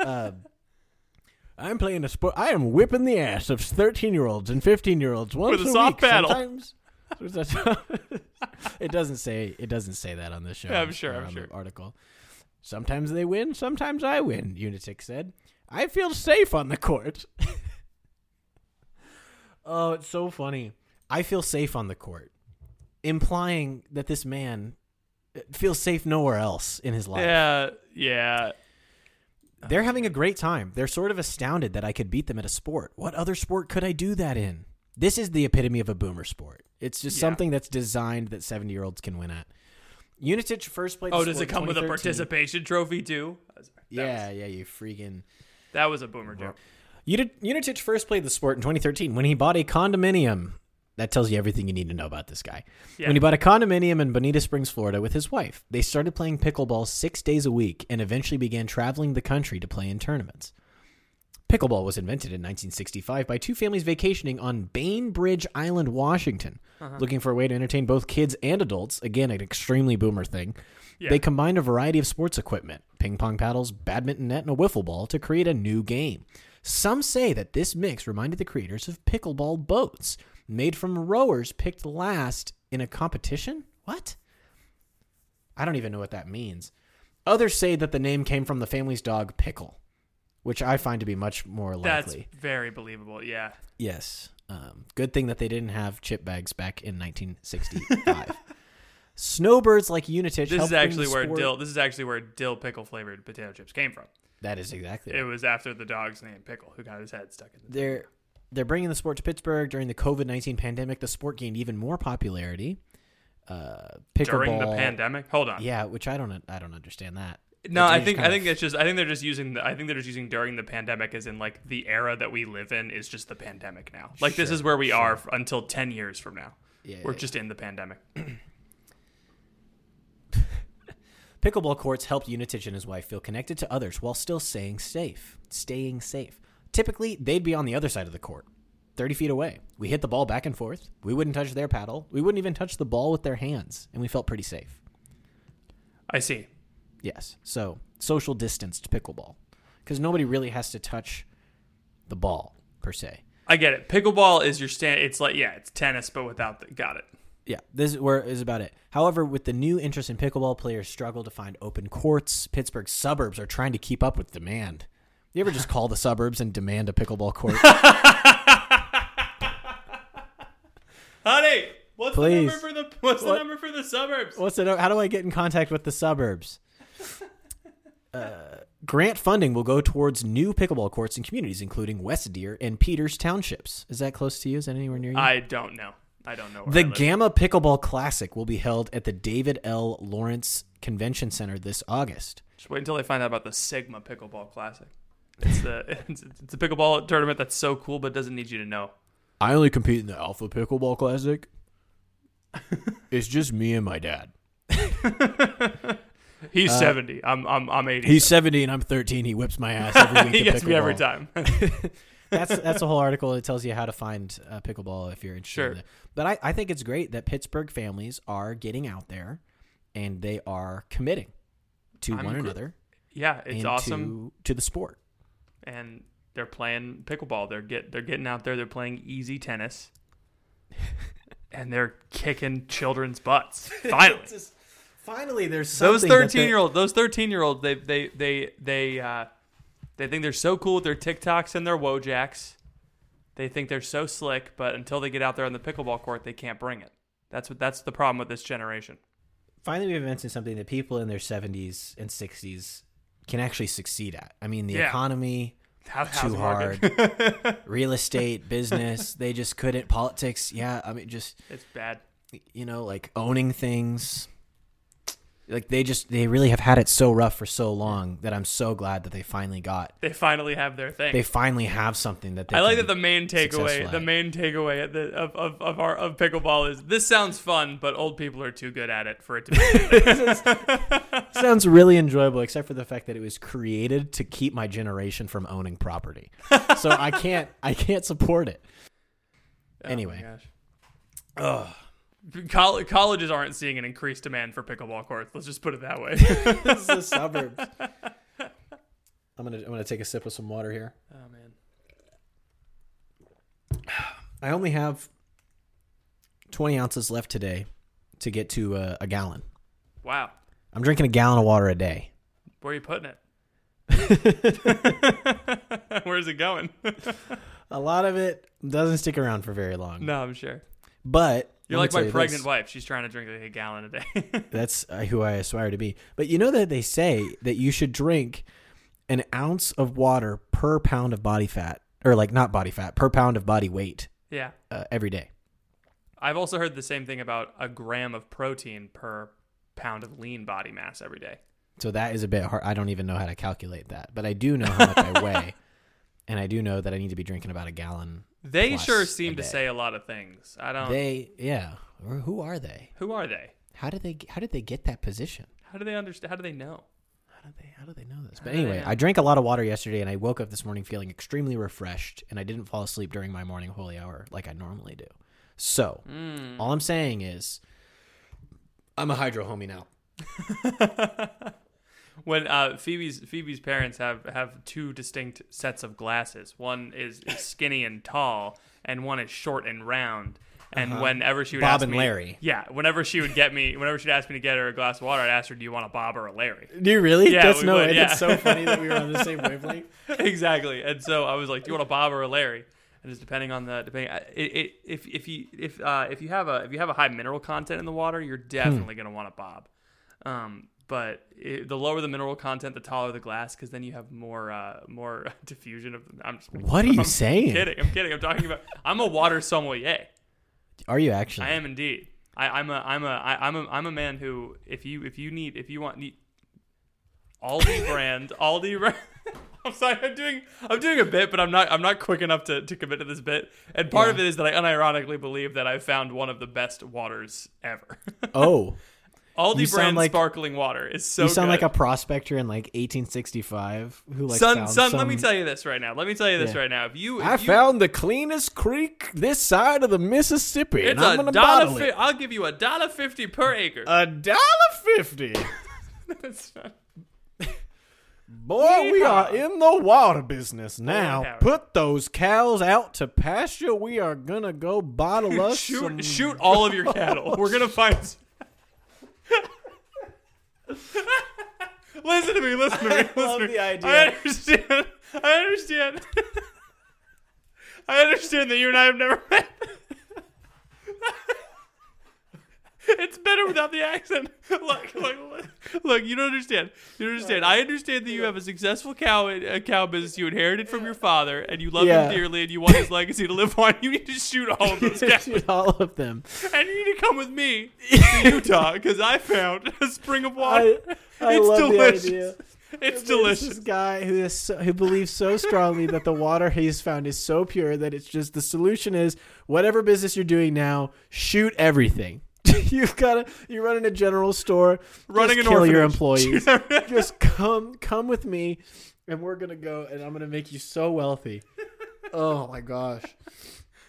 Um, I'm playing a sport. I am whipping the ass of 13 year olds and 15 year olds once With a a soft week. paddle. Sometimes. [laughs] it doesn't say it doesn't say that on this show. Yeah, I'm sure, I'm sure. article. Sometimes they win, sometimes I win. Unetich said. I feel safe on the court. [laughs] oh, it's so funny. I feel safe on the court, implying that this man uh, feels safe nowhere else in his life. yeah, yeah. They're having a great time. They're sort of astounded that I could beat them at a sport. What other sport could I do that in? This is the epitome of a boomer sport. It's just Yeah. something that's designed that 70 year olds can win at. Unetich first played. Oh, the Oh, does sport it come with a participation trophy too? Oh, that Yeah, was, yeah, you freaking. that was a boomer joke. Uni- Unetich first played the sport in 2013 when he bought a condominium. That tells you everything you need to know about this guy. Yeah. When he bought a condominium in Bonita Springs, Florida, with his wife, they started playing pickleball six days a week and eventually began traveling the country to play in tournaments. Pickleball was invented in 1965 by two families vacationing on Bainbridge Island, Washington, uh-huh. looking for a way to entertain both kids and adults. Again, an extremely boomer thing. Yeah. They combined a variety of sports equipment, ping pong paddles, badminton net, and a wiffle ball to create a new game. Some say that this mix reminded the creators of pickleball boats, made from rowers picked last in a competition. What? I don't even know what that means. Others say that the name came from the family's dog Pickle, which I find to be much more likely. That's very believable. Yeah. Yes. Um, good thing that they didn't have chip bags back in 1965. [laughs] Snowbirds like Unetich. This is actually where sport- dill. This is actually where dill pickle flavored potato chips came from. That is exactly. It right. was after the dog's name Pickle, who got his head stuck in the. They're they're bringing the sport to Pittsburgh during the COVID 19 pandemic. The sport gained even more popularity. Uh, pickleball During the pandemic, hold on. Yeah, which I don't I don't understand that. No, I think I think of- it's just I think they're just using the, I think they're just using during the pandemic as in like the era that we live in is just the pandemic now. Like this is where we are f- until 10 years from now. Yeah, We're yeah, just in the pandemic. [clears throat] Pickleball courts helped Unetich and his wife feel connected to others while still staying safe. Staying safe. Typically, they'd be on the other side of the court, 30 feet away. We hit the ball back and forth. We wouldn't touch their paddle. We wouldn't even touch the ball with their hands, and we felt pretty safe. I see. Yes. So, social distanced pickleball. Because nobody really has to touch the ball, per se. I get it. Pickleball is your stand it's like yeah, it's tennis but without the got it. Yeah, this is where is about it. However, with the new interest in pickleball, players struggle to find open courts. Pittsburgh suburbs are trying to keep up with demand. You ever just call the suburbs and demand a pickleball court? [laughs] Honey, what's Please. the number for the what's What? the number for the suburbs? What's it? How do I get in contact with the suburbs? Uh, grant funding will go towards new pickleball courts in communities, including West Deer and Peters townships. Is that close to you? Is that anywhere near you? I don't know. I don't know. Where The Gamma Pickleball Classic will be held at the David L. Lawrence Convention Center this August. Just wait until they find out about the Sigma Pickleball Classic. It's the [laughs] it's, it's a pickleball tournament that's so cool, but doesn't need you to know. I only compete in the Alpha Pickleball Classic. [laughs] it's just me and my dad. [laughs] He's seventy. I'm I'm I'm eighty. Uh, He's 70 and I'm 13. He whips my ass every week. [laughs] he gets me every time. [laughs] [laughs] that's that's a whole article that tells you how to find uh, pickleball if you're interested. Sure. In. But I, I think it's great that Pittsburgh families are getting out there and they are committing to I'm one gr- another yeah, it's awesome. to, to the sport. and they're playing pickleball. They're get they're getting out there. They're playing easy tennis, and they're kicking children's butts. Finally, Finally, there's those something that thirteen year old those thirteen year old they they they they uh, they think they're so cool with their TikToks and their Wojaks. They think they're so slick, but until they get out there on the pickleball court, they can't bring it. That's what that's the problem with this generation. finally we've mentioned something that people in their 70s and 60s can actually succeed at. I mean, the Yeah. economy House- too housing hard, [laughs] real estate, business, they just couldn't. Politics, yeah. I mean, just it's bad. you know, like owning things. Like they just they really have had it so rough for so long that I'm so glad that they finally got They finally have their thing. they finally have something that they I like that the main takeaway the main takeaway the, of, of, of our of pickleball is this sounds fun, but old people are too good at it for it to be. [laughs] [laughs] sounds really enjoyable except for the fact that it was created to keep my generation from owning property. so I can't I can't support it. [laughs] Oh anyway. oh colleges aren't seeing an increased demand for pickleball courts. Let's just put it that way. [laughs] this is the [laughs] suburbs. I'm gonna I'm gonna take a sip of some water here. oh man. I only have 20 ounces left today to get to a, a gallon. Wow. I'm drinking a gallon of water a day. Where are you putting it? [laughs] Where's it going? A lot of it doesn't stick around for very long. no, I'm sure. But You're like my you pregnant this. wife. She's trying to drink like a gallon a day. [laughs] That's uh, who I aspire to be. But you know that they say that you should drink an ounce of water per pound of body fat, or like not body fat, per pound of body weight yeah. uh, every day. I've also heard the same thing about a gram of protein per pound of lean body mass every day. So that is a bit hard. I don't even know how to calculate that, but I do know how much I weigh, [laughs] and I do know that I need to be drinking about a gallon. They sure seem to say a lot of things. I don't. They, yeah. Who are they? who are they? How did they? How did they get that position? How do they understand? How do they know? How did they? How do they know this? But do they anyway. I drank a lot of water yesterday, and I woke up this morning feeling extremely refreshed, and I didn't fall asleep during my morning holy hour like I normally do. So Hmm. all I'm saying is, I'm a hydro homie now. [laughs] when uh, Phoebe's Phoebe's parents have have two distinct sets of glasses. One is, [laughs] skinny and tall, and one is short and round. And whenever she would Uh-huh. Bob ask and me, Larry. yeah, whenever she would get me, whenever she'd ask me to get her a glass of water, I'd ask her, "Do you want a Bob or a Larry?" Do you really? Yeah, That's no would, yeah. That's so funny that we were on the same [laughs] wavelength. exactly. And so I was like, "Do you want a Bob or a Larry?" And it's depending on the depending it, it, if if you if uh, if you have a if you have a high mineral content in the water, you're definitely gonna want a Bob. Um, but it, the lower the mineral content, the taller the glass, because then you have more uh, more [laughs] diffusion of. I'm just, What are you I'm saying? Kidding. I'm kidding. I'm talking about. I'm a water sommelier. Are you actually? I am indeed. I, I'm a I'm a I, I'm a I'm a man who if you if you need if you want need Aldi [laughs] brand Aldi brand. [laughs] I'm sorry. I'm doing I'm doing a bit, but I'm not I'm not quick enough to, to commit to this bit. And part of it is that I unironically believe that I've found one of the best waters ever. oh, Aldi You sound brand like- sparkling water is so. you sound good. like a prospector in like 1865 who like son. found Son, let me tell you this right now. Let me tell you this Yeah. right now. If you, if I you, found the cleanest creek this side of the Mississippi, it's and I'm gonna dollar. bottle Fi- it. I'll give you a dollar fifty per acre. A dollar fifty. That's [laughs] not- Boy, we are in the water business now. Howard. Put those cows out to pasture. We are gonna go bottle [laughs] us shoot, some. shoot all of your cattle. We're gonna [laughs] find. [laughs] listen to me. Listen to me. Listen love to me. the idea. I understand. I understand. [laughs] I understand that you and I have never met. [laughs] [laughs] It's better without the accent. [laughs] look, look, look, look, you don't understand. You don't understand. I understand that you have a successful cow a uh, cow business you inherited from your father, and you love Yeah. him dearly, and you want his legacy to live on. [laughs] You need to shoot all of those cows, Shoot all of them. and you need to come with me to Utah because I found a spring of water. I, I it's love delicious. the idea. It's There's delicious. This guy who is so, who believes so strongly that the water he's found is so pure that it's just the solution is whatever business you're doing now, shoot everything. [laughs] You've got to you're running a general store, Running just an kill your employees. [laughs] just come come with me, and we're gonna go, and I'm gonna make you so wealthy. Oh my gosh.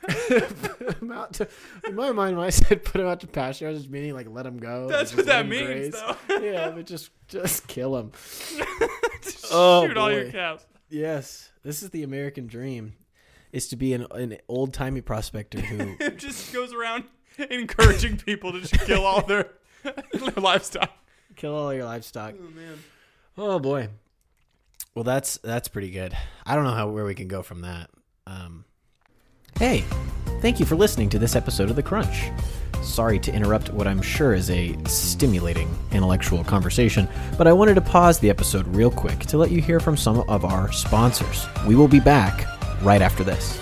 [laughs] Put 'em out to, in my mind, when I said put him out to pasture, I was just meaning like let him go. That's what that means, yeah, but just just kill him. Oh, shoot all your boy. cows. Yes, this is the American dream: is to be an, an old timey prospector who. Just goes around [laughs] encouraging people to just kill all their, [laughs] their livestock. kill all your livestock. Oh man. Oh boy. Well, that's that's pretty good. I don't know how where we can go from that. Um, hey, thank you for listening to this episode of The Crunch. Sorry to interrupt what I'm sure is a stimulating intellectual conversation, but I wanted to pause the episode real quick to let you hear from some of our sponsors. We will be back right after this.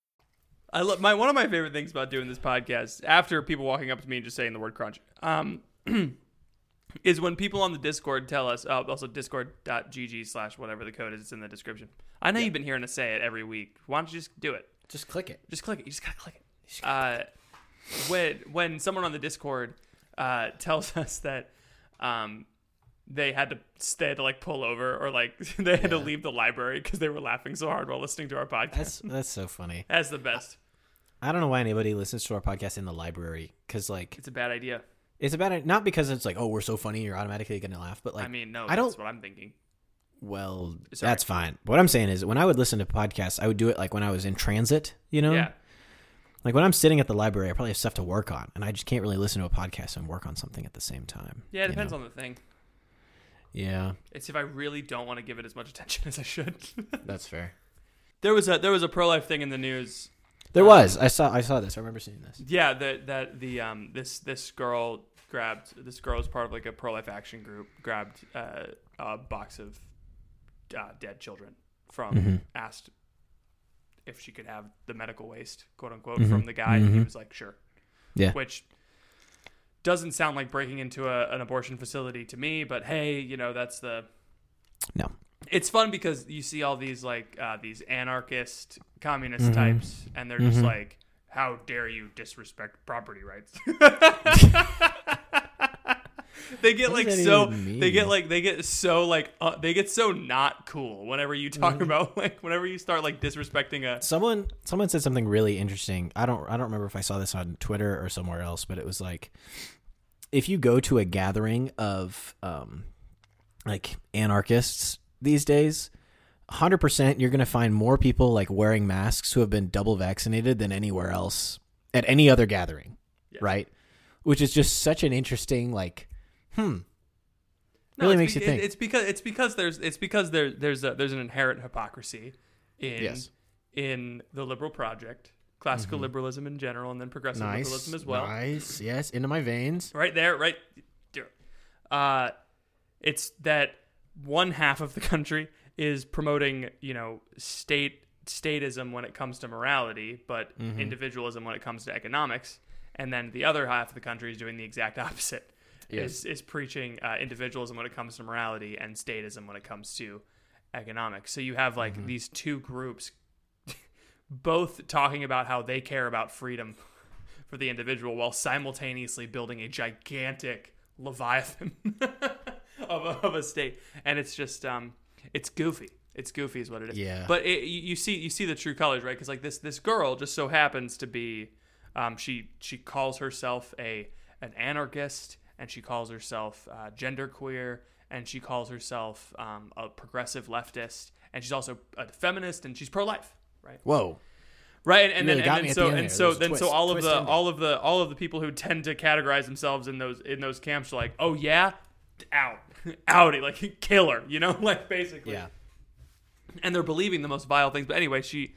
I love my one of my favorite things about doing this podcast after people walking up to me and just saying the word crunch. Um, [clears throat] is when people on the Discord tell us, oh, also discord.gg slash whatever the code is, it's in the description. I know you've been hearing us say it every week. Why don't you just do it? Just click it. Just click it. You just gotta click it. Uh, when when someone on the Discord uh, [laughs] tells us that um, they had to they had to like pull over or like [laughs] they had to leave the library because they were laughing so hard while listening to our podcast. That's that's so funny. [laughs] That's the best. I don't know why anybody listens to our podcast in the library because like It's a bad idea. it's about it not because it's like oh we're so funny you're automatically gonna laugh but like I mean, no, I don't that's what I'm thinking. well Sorry. that's fine. What I'm saying is when I would listen to podcasts I would do it like when I was in transit you know Yeah. like when I'm sitting at the library I probably have stuff to work on and I just can't really listen to a podcast and work on something at the same time. Yeah, it depends on the thing. Yeah, It's if I really don't want to give it as much attention [laughs] as I should. that's fair. there was a there was a pro life thing in the news. There was I saw I saw this I remember seeing this. Yeah, that that the um this this girl grabbed this girl was part of like a pro life action group grabbed uh, a box of uh, dead children from Mm-hmm. asked if she could have the medical waste quote unquote from the guy and he Mhm. was like sure Yeah, which doesn't sound like breaking into a, an abortion facility to me but hey you know that's the no, it's fun because you see all these like uh, these anarchist communist Mm-hmm. types and they're just like how dare you disrespect property rights [laughs] [laughs] [laughs] they get What like so they get like they get so like uh, they get so not cool whenever you talk Mm-hmm. about like whenever you start like disrespecting a someone someone said something really interesting. I don't I don't remember if I saw this on Twitter or somewhere else, but it was like if you go to a gathering of um like anarchists these days, 100% you're going to find more people like wearing masks who have been double vaccinated than anywhere else at any other gathering, right? Which is just such an interesting like Hmm. No, Really it's makes be- you think. It's because it's because there's it's because there there's a, there's an inherent hypocrisy in Yes. in the liberal project, classical liberalism in general, and then progressive nice. liberalism as well. Nice. Yes. Into my veins. Right there, right. there. Uh, it's that one half of the country is promoting, you know, state statism when it comes to morality, but Mm-hmm. individualism when it comes to economics, and then the other half of the country is doing the exact opposite. Is is preaching uh, individualism when it comes to morality and statism when it comes to economics. So you have like Mm-hmm. these two groups [laughs] both talking about how they care about freedom for the individual while simultaneously building a gigantic leviathan [laughs] of, a, of a state and it's just um it's goofy it's goofy is what it is Yeah. but it, you, you see you see the true colors right because like this this girl just so happens to be um she she calls herself a an anarchist and she calls herself uh, genderqueer and she calls herself um, a progressive leftist and she's also a feminist and she's pro-life right Whoa. Right, and, and really then and then so the and there. so then so all of the ending. all of the all of the people who tend to categorize themselves in those in those camps are like, oh yeah, out, [laughs] outie, like [laughs] killer, you know, [laughs] like basically. Yeah. And they're believing the most vile things. But anyway, she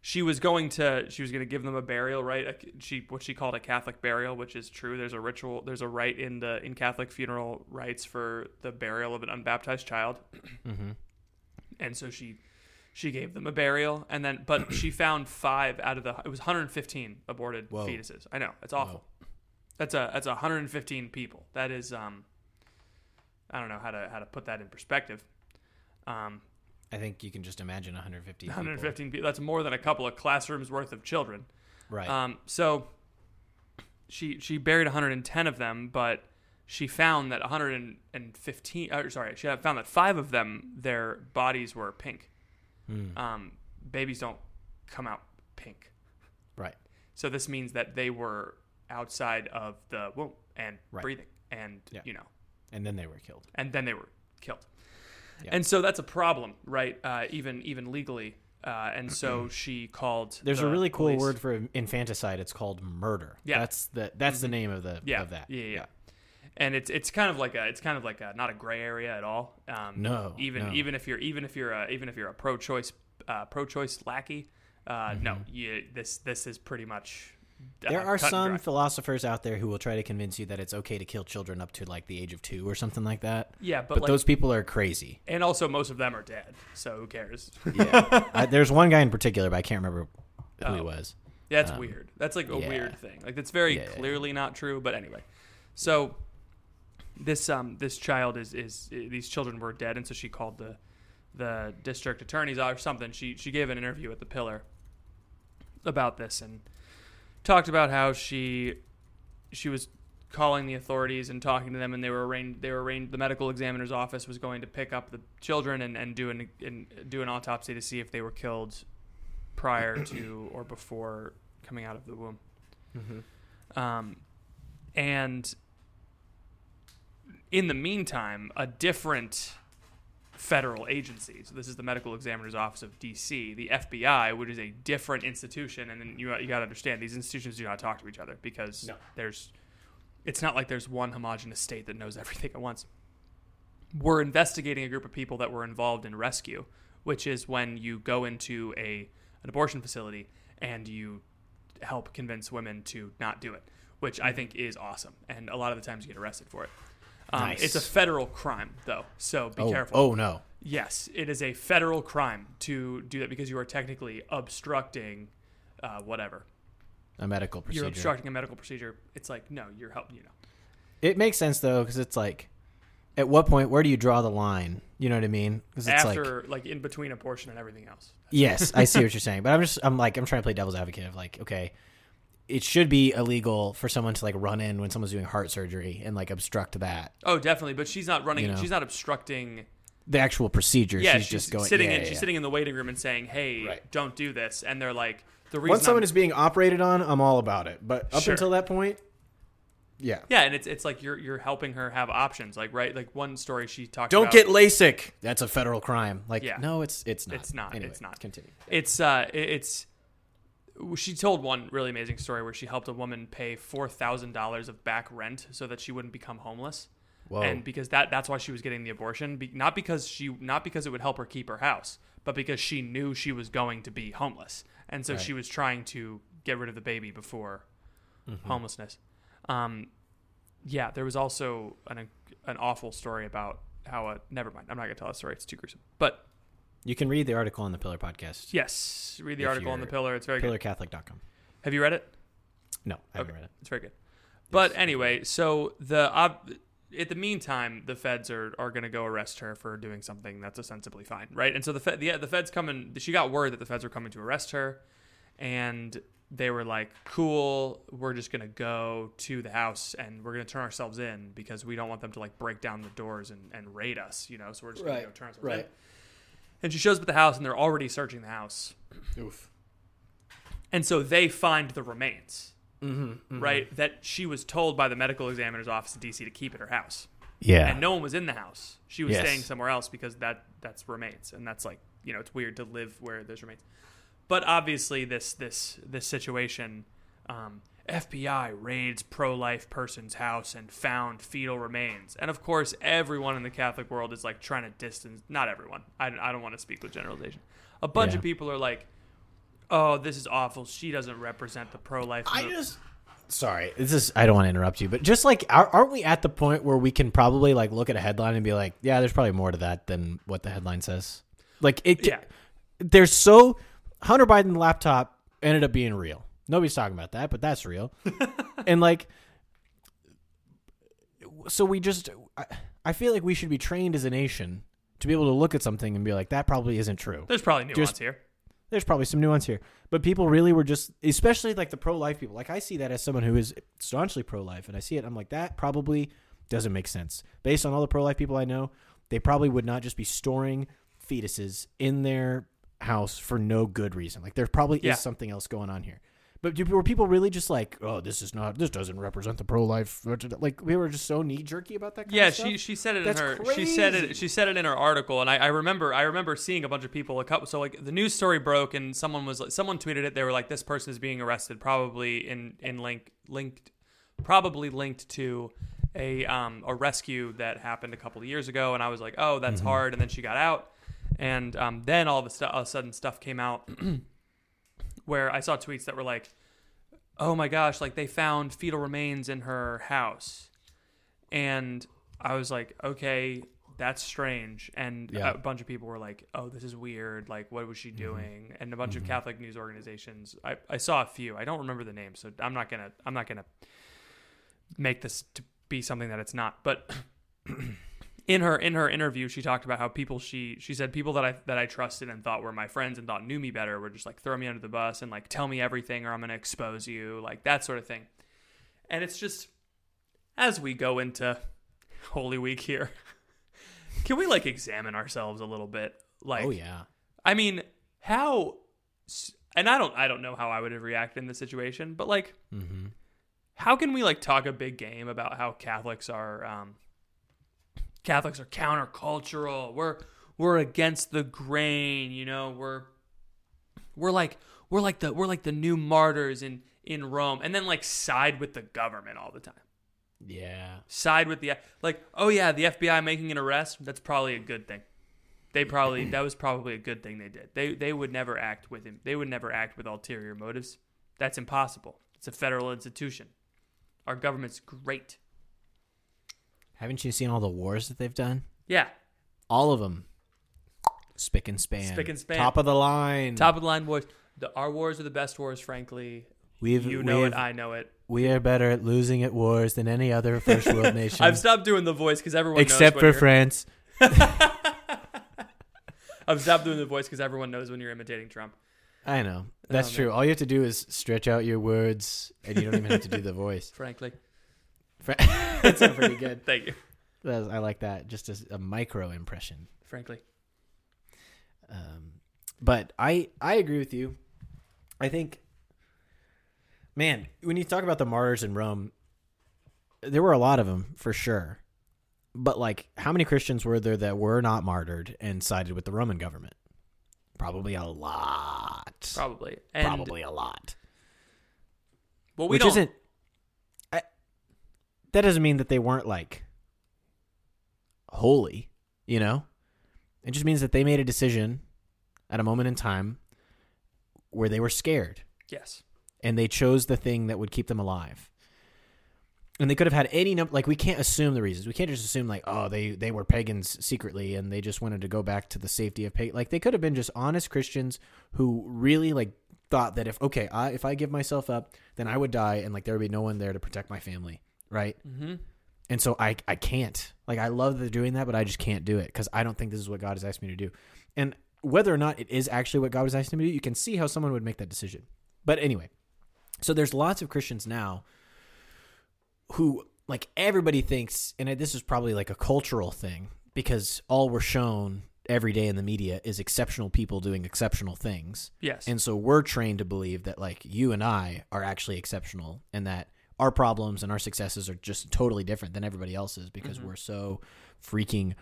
she was going to she was going to give them a burial, right? A, she what she called a Catholic burial, which is true. There's a ritual. There's a rite in the in Catholic funeral rites for the burial of an unbaptized child. And so she she gave them a burial, and then but she [clears throat] found five out of the it was 115 aborted Whoa. fetuses. I know it's awful. That's a that's 115 people. That is um. I don't know how to how to put that in perspective. Um, I think you can just imagine 150. people. 115 people. That's more than a couple of classrooms worth of children. Right. Um, so she she buried 110 of them, but she found that 115. Uh, sorry, she found that five of them their bodies were pink. Hmm. Um, babies don't come out pink, right. so this means that they were outside of the womb and Right. breathing, and Yeah. you know, And then they were killed. and then they were killed. Yeah. And so that's a problem, right? Uh, even even legally. Uh, and so she called. There's a really cool police. word for infanticide. It's called murder. Yeah. Mm-hmm. That's the that's the name of the yeah, of that. Yeah, yeah, yeah. And it's it's kind of like a it's kind of like a not a gray area at all. Um, No, even no. even if you're even if you're a, even if you're a pro-choice uh, pro-choice lackey, uh, no, you this this is pretty much. Uh, There are some philosophers out there who will try to convince you that it's okay to kill children up to like the age of two or something like that. Yeah, but, But, like, those people are crazy. and also most of them are dead, so who cares? Yeah. I, there's one guy in particular, but I can't remember who he Oh. was. That's weird. That's like a yeah. weird thing. Like that's very Yeah, yeah, clearly not true. But anyway, so this um this child is is these children were dead, and so she called the the district attorney's office or something. She she gave an interview at the Pillar about this and talked about how she she was calling the authorities and talking to them and they were arranged they were arranged the medical examiner's office was going to pick up the children and, and do an and do an autopsy to see if they were killed prior [clears throat] to or before coming out of the womb. Um, and in the meantime a different federal agency so this is the medical examiner's office of dc the fbi which is a different institution and then you, you got to understand these institutions do not talk to each other because there's it's not like there's one homogenous state that knows [laughs] everything at once. We're investigating a group of people that were involved in rescue, which is when you go into a an abortion facility and you help convince women to not do it, which I think is awesome. And a lot of the times you get arrested for it. Um, Nice. It's a federal crime, though, so be oh, careful. oh no. Yes, it is a federal crime to do that because you are technically obstructing uh, whatever. A medical procedure. You're obstructing a medical procedure. It's like no, you're helping. You know. It makes sense though, because it's like, at what point, where do you draw the line? You know what I mean? Because it's like, like, in between abortion and everything else. yes, I see what you're saying, but I'm just, I'm like, I'm trying to play devil's advocate of like, okay, it should be illegal for someone to like run in when someone's doing heart surgery and like obstruct that Oh, definitely, but she's not running. You know. She's not obstructing. the actual procedure. Yeah, she's, she's, just going sitting yeah, in. yeah, She's yeah. sitting in the waiting room and saying, "Hey, Right. don't do this," and they're like, "The reason." Once someone I'm- is being operated on, I'm all about it. But up Sure. until that point, yeah. yeah, and it's it's like you're you're helping her have options, like right, like one story she talked. About. Don't about, get LASIK. That's a federal crime. Like, Yeah. no, it's it's not. It's not. Anyway, it's not. Continue. It's uh, it- it's. She told one really amazing story where she helped a woman pay four thousand dollars of back rent so that she wouldn't become homeless. Whoa. and because that that's why she was getting the abortion, be, not because she not because it would help her keep her house, but because she knew she was going to be homeless, and so Right. she was trying to get rid of the baby before homelessness. Um, yeah, there was also an an awful story about how a never mind. I'm not gonna tell that story; it's too gruesome. But You can read the article on the Pillar podcast. yes, read the article on the pillar. It's very good. PillarCatholic.com. Have you read it? No, I haven't Okay. read it. It's very good. But anyway, so the ob- in the meantime, the feds are, are going to go arrest her for doing something that's ostensibly fine, right? And so the Fed, the, the feds coming. She got word that the feds were coming to arrest her, and they were like, "Cool, we're just going to go to the house and we're going to turn ourselves in because we don't want them to like break down the doors and, and raid us, you know. So we're just going to go turn ourselves in." right. And she shows up at the house, and they're already searching the house. Oof. And so they find the remains, Mm-hmm, right? That she was told by the medical examiner's office in DC to keep at her house. Yeah. And no one was in the house. She was Yes. staying somewhere else because that that's remains. And that's like, you know, it's weird to live where there's remains. But obviously this this this situation um, FBI raids pro-life person's house and found fetal remains. And of course, everyone in the Catholic world is like trying to distance not everyone. I, I don't want to speak with generalization. A bunch Yeah. of people are like, "Oh, this is awful. She doesn't represent the pro-life." I just sorry. This is I don't want to interrupt you, but just like are, aren't we at the point where we can probably like look at a headline and be like, yeah, there's probably more to that than what the headline says. Like it. Yeah. There's so Hunter Biden laptop ended up being real. Nobody's talking about that, but that's real. [laughs] and like, so we just I, I feel like we should be trained as a nation to be able to look at something and be like, that probably isn't true There's probably nuance Just- here. there's probably some nuance here. But people really were just, especially like the pro life people. Like I see that as someone who is staunchly pro life, and I see it. I'm like that probably doesn't make sense based on all the pro life people I know. They probably would not just be storing fetuses in their house for no good reason. Like there probably Yeah. is something else going on here. But do, were people really just like, oh, this is not, this doesn't represent the pro life? Like we were just so knee jerky about that. Yeah she she said it That's in her she said it she said it in her article and I, I remember i remember seeing a bunch of people a couple so like the news story broke and someone was like someone tweeted it they were like this person is being arrested probably in in link linked probably linked to a um a rescue that happened a couple of years ago and i was like oh that's hard and then she got out and um then all of a, stu- all of a sudden stuff came out [clears throat] where i saw tweets that were like oh my gosh like they found fetal remains in her house and I was like, okay, that's strange. And Yeah. a bunch of people were like, oh, this is weird. Like, what was she mm-hmm. doing? And a bunch of mm-hmm. Catholic news organizations. I, I saw a few. I don't remember the names, so I'm not gonna I'm not gonna make this to be something that it's not. But [clears throat] in her in her interview, she talked about how people she she said people that I that I trusted and thought were my friends and thought knew me better were just like throw me under the bus and like tell me everything or I'm gonna expose you, like that sort of thing. And it's just as we go into Holy Week here, [laughs] can we like examine ourselves a little bit? Like, oh yeah. I mean, how? And I don't, I don't know how I would have reacted in this situation, but like, Mm-hmm. how can we like talk a big game about how Catholics are, um, Catholics are countercultural. We're we're against the grain. You know, we're we're like we're like the we're like the new martyrs in in Rome, and then like side with the government all the time. Yeah. side with the like oh yeah the fbi making an arrest? That's probably a good thing. They probably that was probably a good thing they did. They they would never act with him. They would never act with ulterior motives. That's impossible. It's a federal institution. Our government's great Haven't you seen all the wars that they've done? yeah All of them. Spick and span. Spick and span. Top of the line. top of the line wars the, our wars are the best wars frankly We've, you know we've, it i know it We are better at losing at wars than any other first world [laughs] nation. i've stopped doing the voice because everyone except knows for France. [laughs] i've stopped doing the voice because everyone knows when you're imitating trump I know. That's Oh, true. man. All you have to do is stretch out your words, and you don't even have to do the voice. [laughs] frankly Fra- That's [laughs] not pretty good. [laughs] thank you That's- I like that. Just as a micro impression. frankly Um, but I I agree with you. I think, man, when you talk about the martyrs in Rome, there were a lot of them for sure. But like, how many Christians were there that were not martyred and sided with the Roman government? Probably a lot. probably and Probably a lot. well we Which don't isn't. That doesn't mean that they weren't like holy, you know? It just means that they made a decision at a moment in time where they were scared Yes. and they chose the thing that would keep them alive. And they could have had any number like we can't assume the reasons. We can't just assume like oh they they were pagans secretly and they just wanted to go back to the safety of pagan. Like they could have been just honest Christians who really like thought that if okay, I if I give myself up, then I would die and like there would be no one there to protect my family, right? Mm-hmm. And so I I can't. Like I love that they're doing that, but I just can't do it cuz I don't think this is what God has asked me to do. And whether or not it is actually what God was asking me to do, you can see how someone would make that decision. But anyway, so there's lots of Christians now who like everybody thinks and this is probably like a cultural thing because all we're shown every day in the media is exceptional people doing exceptional things. Yes. And so we're trained to believe that like you and I are actually exceptional and that our problems and our successes are just totally different than everybody else's because we're so freaking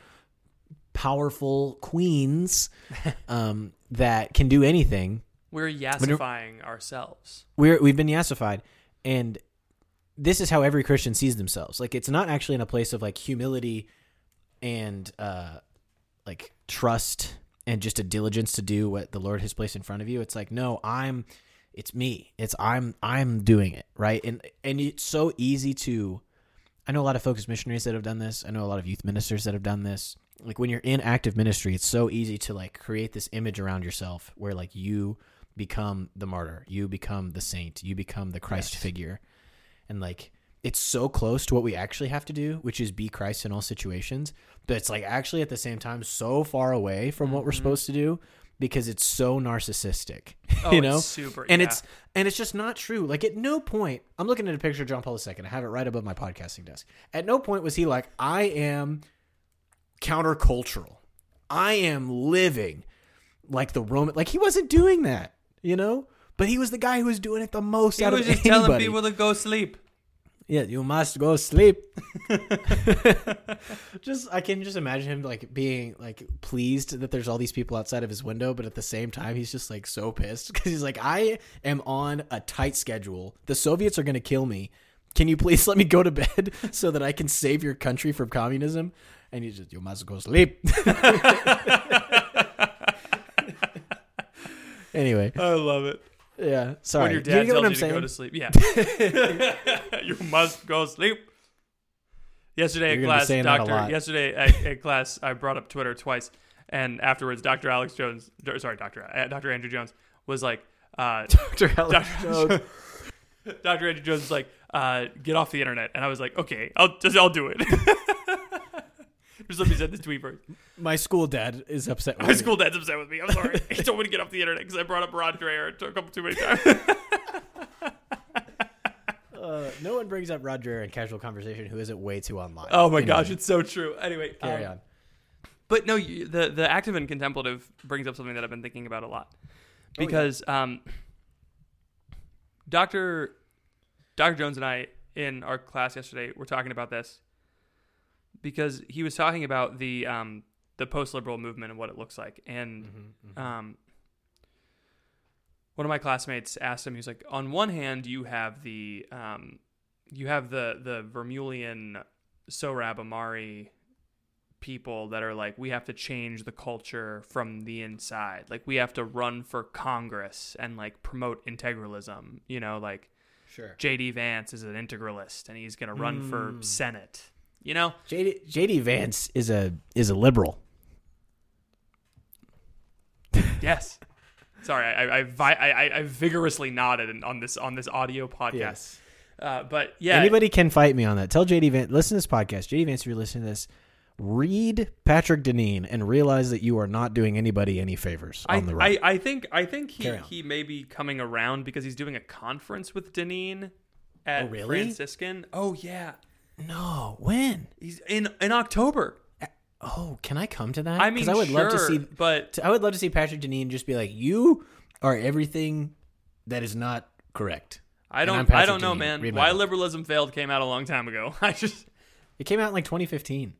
powerful queens [laughs] um, that can do anything. We're yassifying ourselves. We're we've been yassified, and this is how every Christian sees themselves. Like it's not actually in a place of like humility and uh, like trust and just a diligence to do what the Lord has placed in front of you. It's like no, I'm. It's me. It's I'm. I'm doing it right, and and it's so easy to. I know a lot of FOCUS missionaries that have done this. I know a lot of youth ministers that have done this. Like when you're in active ministry, it's so easy to like create this image around yourself where like you become the martyr, you become the saint, you become the Christ figure. And like it's so close to what we actually have to do, which is be Christ in all situations, but it's like actually at the same time so far away from what we're mm-hmm. supposed to do because it's so narcissistic. [laughs] Oh, you know? super- and yeah. it's and it's just not true. Like at no point, I'm looking at a picture of John Paul II. I have it right above my podcasting desk. At no point was he like, I am countercultural. I am living like the Roman. Like he wasn't doing that, you know. But he was the guy who was doing it the most He out was of just anybody. telling people to go sleep. Yeah, you must go sleep. [laughs] just I can just imagine him like being like pleased that there's all these people outside of his window, but at the same time he's just like so pissed [laughs] because he's like, I am on a tight schedule. The Soviets are gonna kill me. Can you please [laughs] let me go to bed so that I can save your country from communism? And he's just, you must go sleep. anyway, I love it. Yeah. Sorry. when your Do you get tells what you I'm to saying? [laughs] [laughs] go to sleep. Yeah. you must go sleep. Yesterday at class, saying that a Doctor. Yesterday at, at class, I brought up Twitter twice, and afterwards, Doctor Alex Jones, sorry, Doctor uh, Doctor Andrew Jones was like, uh, [laughs] Dr. Alex Dr. Jones. Doctor Andrew Jones was like, uh, get off the internet, and I was like, okay, I'll just I'll do it. [laughs] Me send this tweet first. My school dad is upset. With My me. school dad's upset with me. I'm sorry. [laughs] he told me to get off the internet because I brought up Rod Dreher a couple too many times. [laughs] Uh, no one brings up Rod Dreher in casual conversation who isn't way too online. Oh my Anyway, gosh, it's so true. Anyway, carry um, on. But no, you, the the active and contemplative brings up something that I've been thinking about a lot because um, Doctor Doctor Jones and I in our class yesterday were talking about this because he was talking about the um, the post liberal movement and what it looks like, and um, one of my classmates asked him, he was like, on one hand, you have the um, you have the the Vermeulian Sohrab Ahmari people that are like, we have to change the culture from the inside. Like we have to run for Congress and like promote integralism. You know, like Sure. JD Vance is an integralist and he's gonna run for Senate. You know? JD, JD Vance is a is a liberal. Yes. Sorry, I I, vi- I I vigorously nodded on this on this audio podcast. Uh, but yeah, Anybody can fight me on that. Tell JD Vance, listen to this podcast. JD Vance, if you're listening to this, read Patrick Deneen and realize that you are not doing anybody any favors I, on the right. I, I think I think he, he may be coming around because he's doing a conference with Deneen at Oh, really? Franciscan. Oh yeah, no, when? he's in in October. Oh, can I come to that? I mean, I would love to sure, see. but I would love to see Patrick Deneen just be like, "You are everything that is not correct." I And I'm don't I Patrick don't know, Deneen. man. Read my Why book. liberalism failed came out a long time ago. [laughs] I just It came out in like 2015.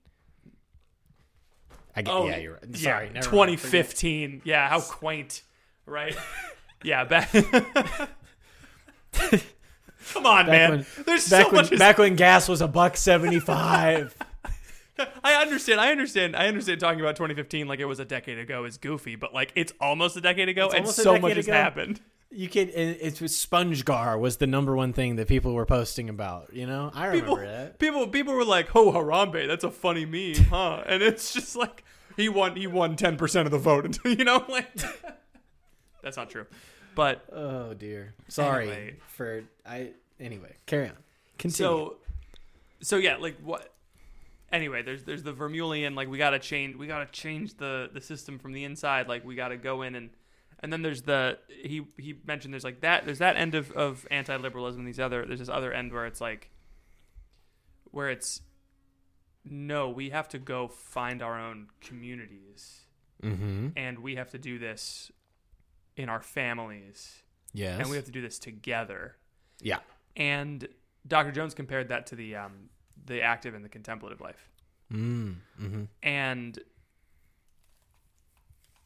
I get, oh yeah, you're right. yeah, Sorry, never mind. 2015. Yeah, how quaint, right? [laughs] yeah, back. [laughs] Come on, Back man. when- There's back so when, much. back when gas was a buck seventy five. [laughs] I understand. I understand. I understand talking about 2015 like it was a decade ago is goofy, but like it's almost a decade ago It's and so much has happened. You can. It, it's SpongeGar was the number one thing that people were posting about. You know, I remember People, that. people, people were like, "Oh, Harambe, that's a funny meme, [laughs] huh?" And it's just like he won. He won 10 percent of the vote. [laughs] You know, like that's not true. But Oh dear. Sorry Anyway. for I. Anyway, carry on. Continue. So, so yeah, like what? Anyway, there's there's the Vermeulian. Like we gotta change. We gotta change the the system from the inside. Like we gotta go in and and then there's the he he mentioned there's like that there's that end of of anti liberalism. These other there's this other end where it's like where it's no, we have to go find our own communities, mm-hmm. and we have to do this in our families, Yes. and we have to do this together. yeah. And Dr. Jones compared that to the um, the active and the contemplative life. Mm. Mm-hmm. And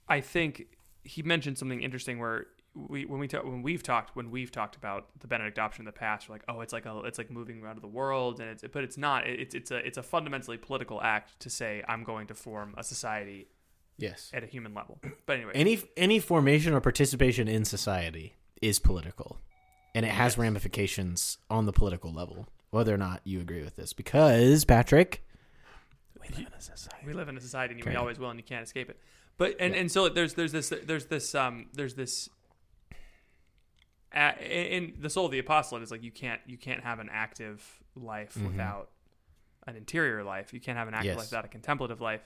I think he mentioned something interesting where we when we ta- when we've talked when we've talked about the Benedict option in the past, we're like, oh, it's like a it's like moving around the world, and it's but it's not. It's it's a it's a fundamentally political act to say I'm going to form a society Yes. at a human level. But anyway, Any any formation or participation in society is political, and it has ramifications on the political level, whether or not you agree with this. Because Patrick, we live in a society. we live in a society and Carry always will and you can't escape it but and, and so there's there's this there's this um there's this uh, in the soul of the apostolate is like you can't you can't have an active life without an interior life you can't have an active Mm-hmm. Yes. life without a contemplative life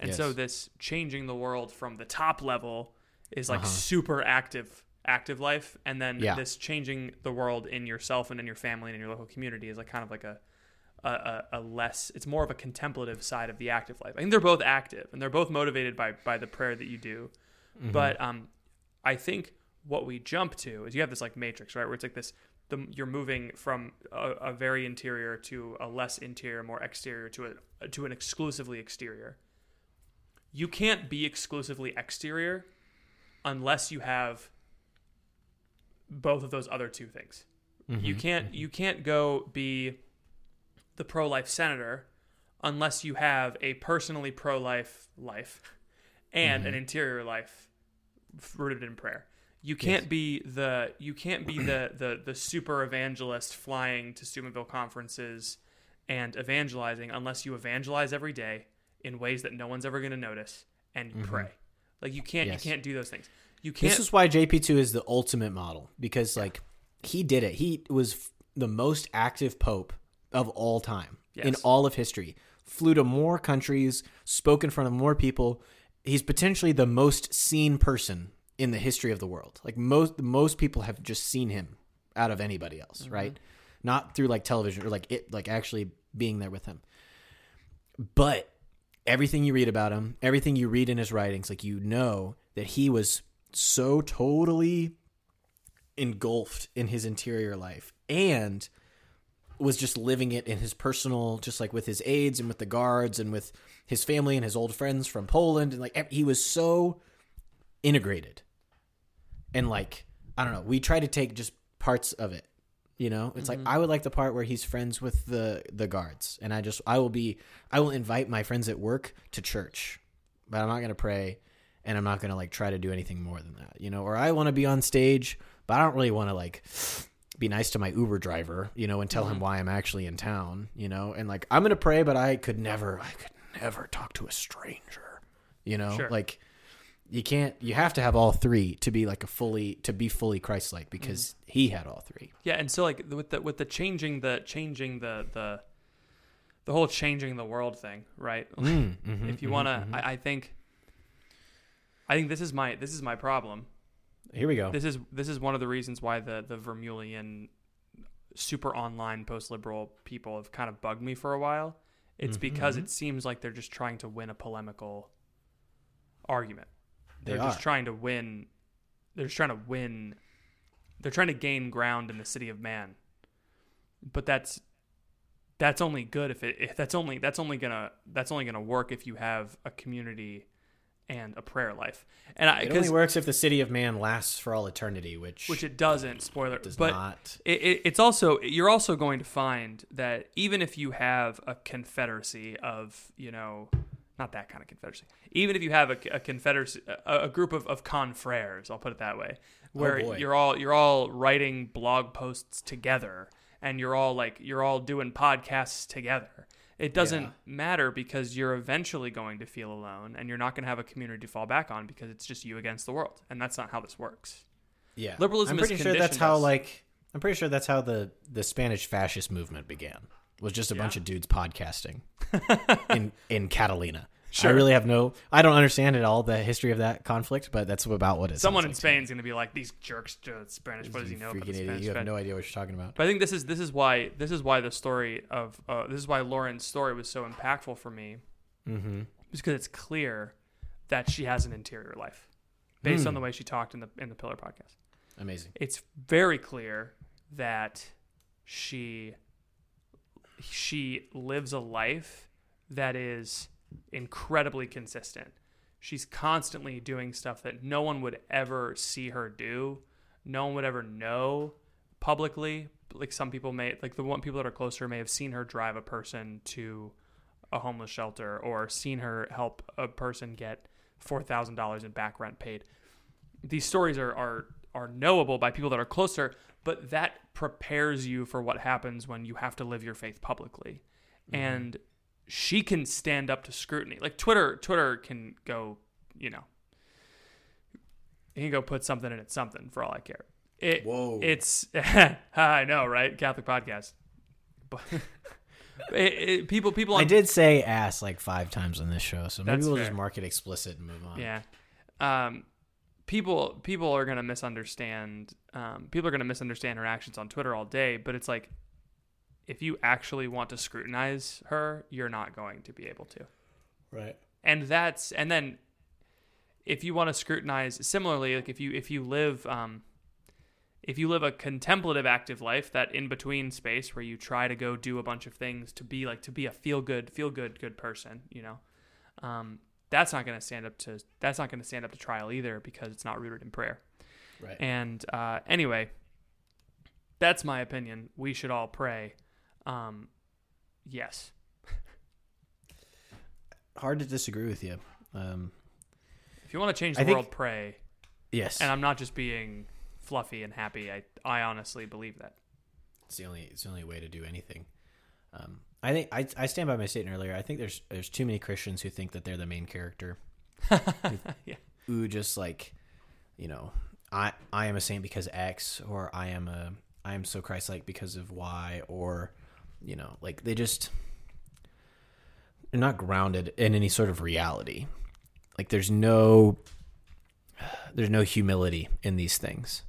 and so this changing the world from the top level is like Uh-huh. super active active life and then Yeah. this changing the world in yourself and in your family and in your local community is like kind of like a a, a, a less it's more of a contemplative side of the active life. I think they're both active and they're both motivated by by the prayer that you do. But um I think what we jump to is you have this like matrix, right? Where it's like this the, you're moving from a, a very interior to a less interior, more exterior to a to an exclusively exterior. You can't be exclusively exterior unless you have both of those other two things. Mm-hmm. You can't mm-hmm. you can't go be the pro-life senator unless you have a personally pro-life life and an mm-hmm. interior life rooted in prayer. You can't be the you can't be the, the the super evangelist flying to Steubenville conferences and evangelizing unless you evangelize every day in ways that no one's ever going to notice and you pray. Like you can't Yes. you can't do those things. You can't This is why JP2 is the ultimate model because like he did it. He was the most active pope of all time in all of history. Flew to more countries, spoke in front of more people. He's potentially the most seen person in the history of the world. Like most most people have just seen him out of anybody else, mm-hmm. right? Not through like television or like it like actually being there with him. But everything you read about him, everything you read in his writings, like you know that he was so totally engulfed in his interior life and was just living it in his personal just like with his aides and with the guards and with his family and his old friends from Poland and like he was so integrated. And like I don't know we try to take just parts of it you know? It's like mm-hmm. I would like the part where he's friends with the the guards and I just I will be I will invite my friends at work to church but I'm not going to pray and I'm not going to like try to do anything more than that you know? Or I want to be on stage but I don't really want to like be nice to my Uber driver, you know, and tell him mm-hmm. why I'm actually in town, you know, and like I'm gonna pray, but I could never, I could never talk to a stranger, you know, Sure. like you can't, you have to have all three to be like a fully, to be fully Christ-like because he had all three. Yeah, and so like with the with the changing the changing the the the whole changing the world thing, right? Mm, mm-hmm, if you mm-hmm, want to, mm-hmm. I, I think, I think this is my this is my problem. Here we go. This is this is one of the reasons why the the Vermeulian super online post liberal people have kind of bugged me for a while. It's because it seems like they're just trying to win a polemical argument. They They're just trying to win. They're just trying to win. They're trying to gain ground in the city of man. But that's that's only good if it if that's only that's only gonna that's only gonna work if you have a community and a prayer life. And I, It only works if the city of man lasts for all eternity, which which it doesn't. Spoiler, does but not. It, it, it's also you're also going to find that even if you have a confederacy of you know not that kind of confederacy, even if you have a, a confederacy, a, a group of, of confreres, I'll put it that way, oh, where boy. you're all you're all writing blog posts together and you're all like you're all doing podcasts together. It doesn't Yeah. matter because you're eventually going to feel alone and you're not going to have a community to fall back on because it's just you against the world. And that's not how this works. yeah, liberalism I'm pretty sure that's how us. like I'm pretty sure that's how the the Spanish fascist movement began. Was just a bunch of dudes podcasting [laughs] in in Catalina. I really have no. I don't understand at all the history of that conflict, but that's about what it. Someone in like Spain's going to be like, these jerks to Spanish. What does he know about the! Spanish? You have no idea what you're talking about. But I think this is this is why this is why the story of uh, this is why Lauren's story was so impactful for me. Mm-hmm. Because it's clear that she has an interior life, based Hmm. on the way she talked in the in the Pillar podcast. Amazing. It's very clear that she she lives a life that is incredibly consistent. She's constantly doing stuff that no one would ever see her do. No one would ever know publicly. Like some people may like the one people that are closer may have seen her drive a person to a homeless shelter or seen her help a person get four thousand dollars in back rent paid these stories are, are are knowable by people that are closer, but that prepares you for what happens when you have to live your faith publicly. And she can stand up to scrutiny. Like Twitter, Twitter can go, you know, he can go put something in it, something for all I care. It, Whoa. It's [laughs] I know, right? Catholic podcast. But [laughs] it, it, people, people. On, I did say ass like five times on this show, so maybe we'll fair. just mark it explicit and move on. Yeah. Um, people people are gonna misunderstand. Um, people are gonna misunderstand her actions on Twitter all day, but it's like, if you actually want to scrutinize her, you're not going to be able to. Right. And that's and then, if you want to scrutinize similarly, like if you if you live um, if you live a contemplative active life that in between space where you try to go do a bunch of things to be like to be a feel good feel good good person you know um, that's not going to stand up to that's not going to stand up to trial either because it's not rooted in prayer. Right. and uh, anyway that's my opinion. We should all pray. Um, yes. Hard to disagree with you. Um, if you want to change I the think- world pray. Yes, and i'm not just being fluffy and happy. I, I honestly believe that. It's the only it's the only way to do anything. Um, I think I, I stand by my statement earlier. I think there's there's too many Christians who think that they're the main character. [laughs] yeah Who just like, you know, I I am a saint because X, or I am a I am so Christ like because of Y, or you know, like they just they're not grounded in any sort of reality. Like there's no there's no humility in these things.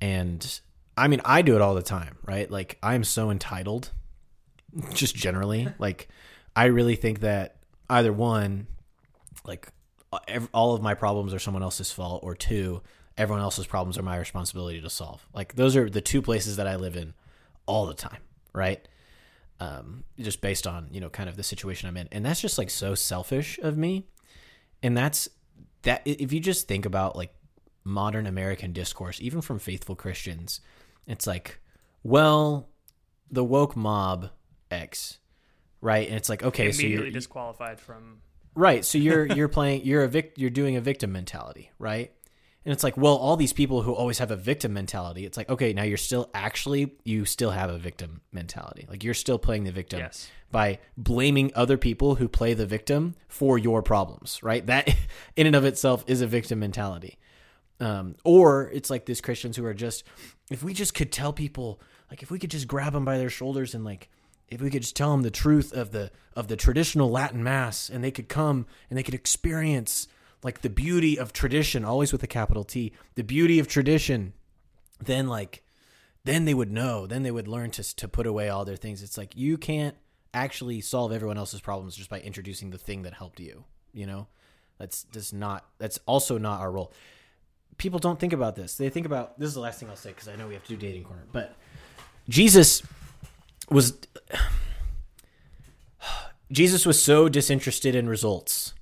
And I mean, I do it all the time, right? Like I'm so entitled just generally. like I really think that either one like all of my problems are someone else's fault or two everyone else's problems are my responsibility to solve. Like those are the two places that i live in all the time right? Um, just based on you know kind of the situation i'm in. And that's just like so selfish of me. And that's that if you just think about like modern american discourse even from faithful christians it's like well the woke mob x right and it's like okay so immediately you're disqualified from Right. So you're [laughs] you're playing you're a vic you're doing a victim mentality, right? And it's like, well, all these people who always have a victim mentality, it's like, okay, now you're still actually you still have a victim mentality. Like you're still playing the victim Yes. by blaming other people who play the victim for your problems, right? That [laughs] in and of itself is a victim mentality. Um, or it's like these Christians who are just, if we just could tell people, like if we could just grab them by their shoulders and like, if we could just tell them the truth of the of the traditional Latin Mass, and they could come and they could experience like the beauty of tradition, always with a capital T, the beauty of tradition, then like, then they would know, then they would learn to to put away all their things. It's like you can't actually solve everyone else's problems just by introducing the thing that helped you. You know, that's just not. That's also not our role people don't think about this. They think about this is the last thing I'll say because I know we have to do dating corner. But Jesus was [sighs] Jesus was so disinterested in results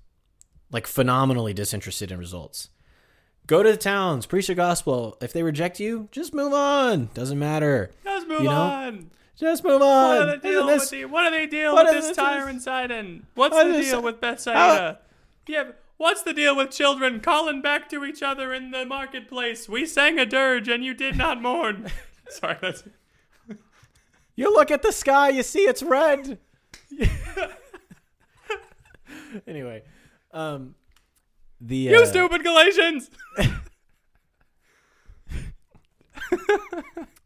like phenomenally disinterested in results. Go to the towns, preach the gospel. If they reject you, just move on. Doesn't matter. Just move You know? on. Just move on. What are they deal Isn't with this- the, What are they deal with this this- Tyre and Sidon? What's what the deal this- with Bethsaida? Yeah, what's the deal with children calling back to each other in the marketplace? We sang a dirge and you did not mourn. [laughs] Sorry, that's You look at the sky, you see it's red. [laughs] anyway, um, the you uh, stupid Galatians. [laughs]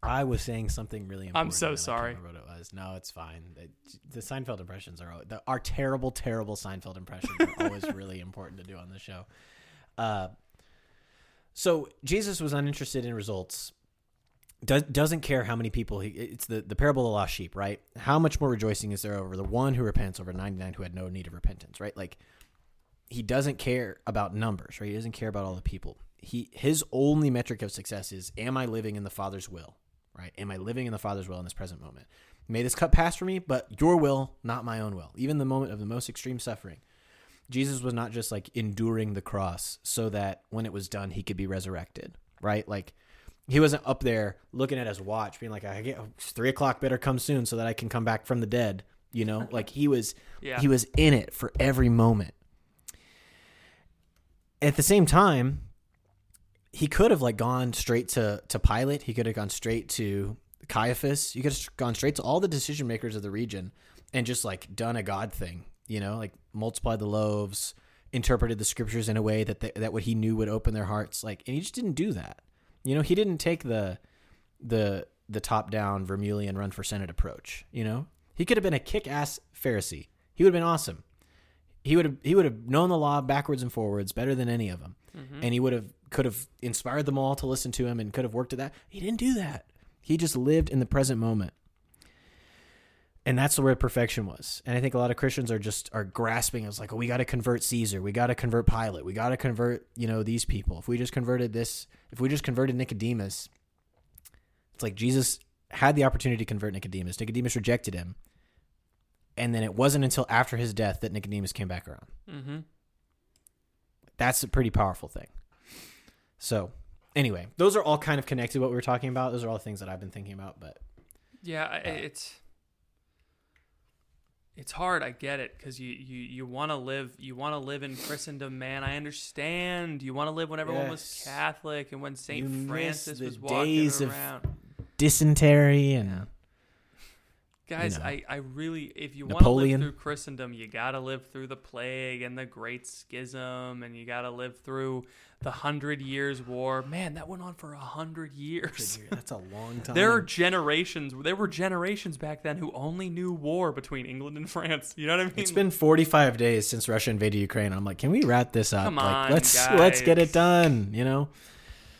I was saying something really important. I'm so sorry. what it was. No, it's fine. It- the Seinfeld impressions are the, our terrible, terrible Seinfeld impressions are always [laughs] really important to do on the show. Uh, so Jesus was uninterested in results. Does, doesn't care how many people he. It's the the parable of the lost sheep, right? How much more rejoicing is there over the one who repents over ninety nine who had no need of repentance, right? Like he doesn't care about numbers, right? He doesn't care about all the people. He his only metric of success is am I living in the Father's will, right? Am I living in the Father's will in this present moment? May this cup pass for me, but your will, not my own will. Even the moment of the most extreme suffering. Jesus was not just like enduring the cross so that when it was done he could be resurrected, right? Like he wasn't up there looking at his watch, being like, "I get three o'clock, better come soon, so that I can come back from the dead." You know, like he was, Yeah. he was in it for every moment. At the same time, he could have like gone straight to to Pilate. He could have gone straight to Caiaphas. He could have gone straight to all the decision makers of the region and just like done a God thing. You know, like multiplied the loaves, interpreted the scriptures in a way that they, that what he knew would open their hearts. Like, and he just didn't do that. You know, he didn't take the the the top down Vermeulian run for senate approach. You know, he could have been a kick ass Pharisee. He would have been awesome. He would have he would have known the law backwards and forwards better than any of them, mm-hmm. and he would have could have inspired them all to listen to him and could have worked at that. He didn't do that. He just lived in the present moment. And that's where perfection was. And I think a lot of Christians are just are grasping. It's like, oh, we got to convert Caesar. We got to convert Pilate. We got to convert, you know, these people. If we just converted this, if we just converted Nicodemus, it's like Jesus had the opportunity to convert Nicodemus. Nicodemus rejected him. And then it wasn't until after his death that Nicodemus came back around. mm-hmm. That's a pretty powerful thing. So, anyway, those are all kind of connected to what we were talking about. Those are all things that I've been thinking about, but Yeah, I it's it's hard. I get it because you you you want to live you want to live in Christendom, man. I understand. You want to live when everyone was Catholic and when Saint You Francis was walking days of- around. dysentery and Guys, know. I, I really, if you want to live through Christendom, you got to live through the plague and the Great Schism, and you got to live through the Hundred Years' War. Man, that went on for a hundred years. that's a long time. [laughs] There are generations. There were generations back then who only knew war between England and France. You know what I mean? It's been 45 days since Russia invaded Ukraine. I'm like, can we wrap this up? Come like, on, let's let's get it done. You know,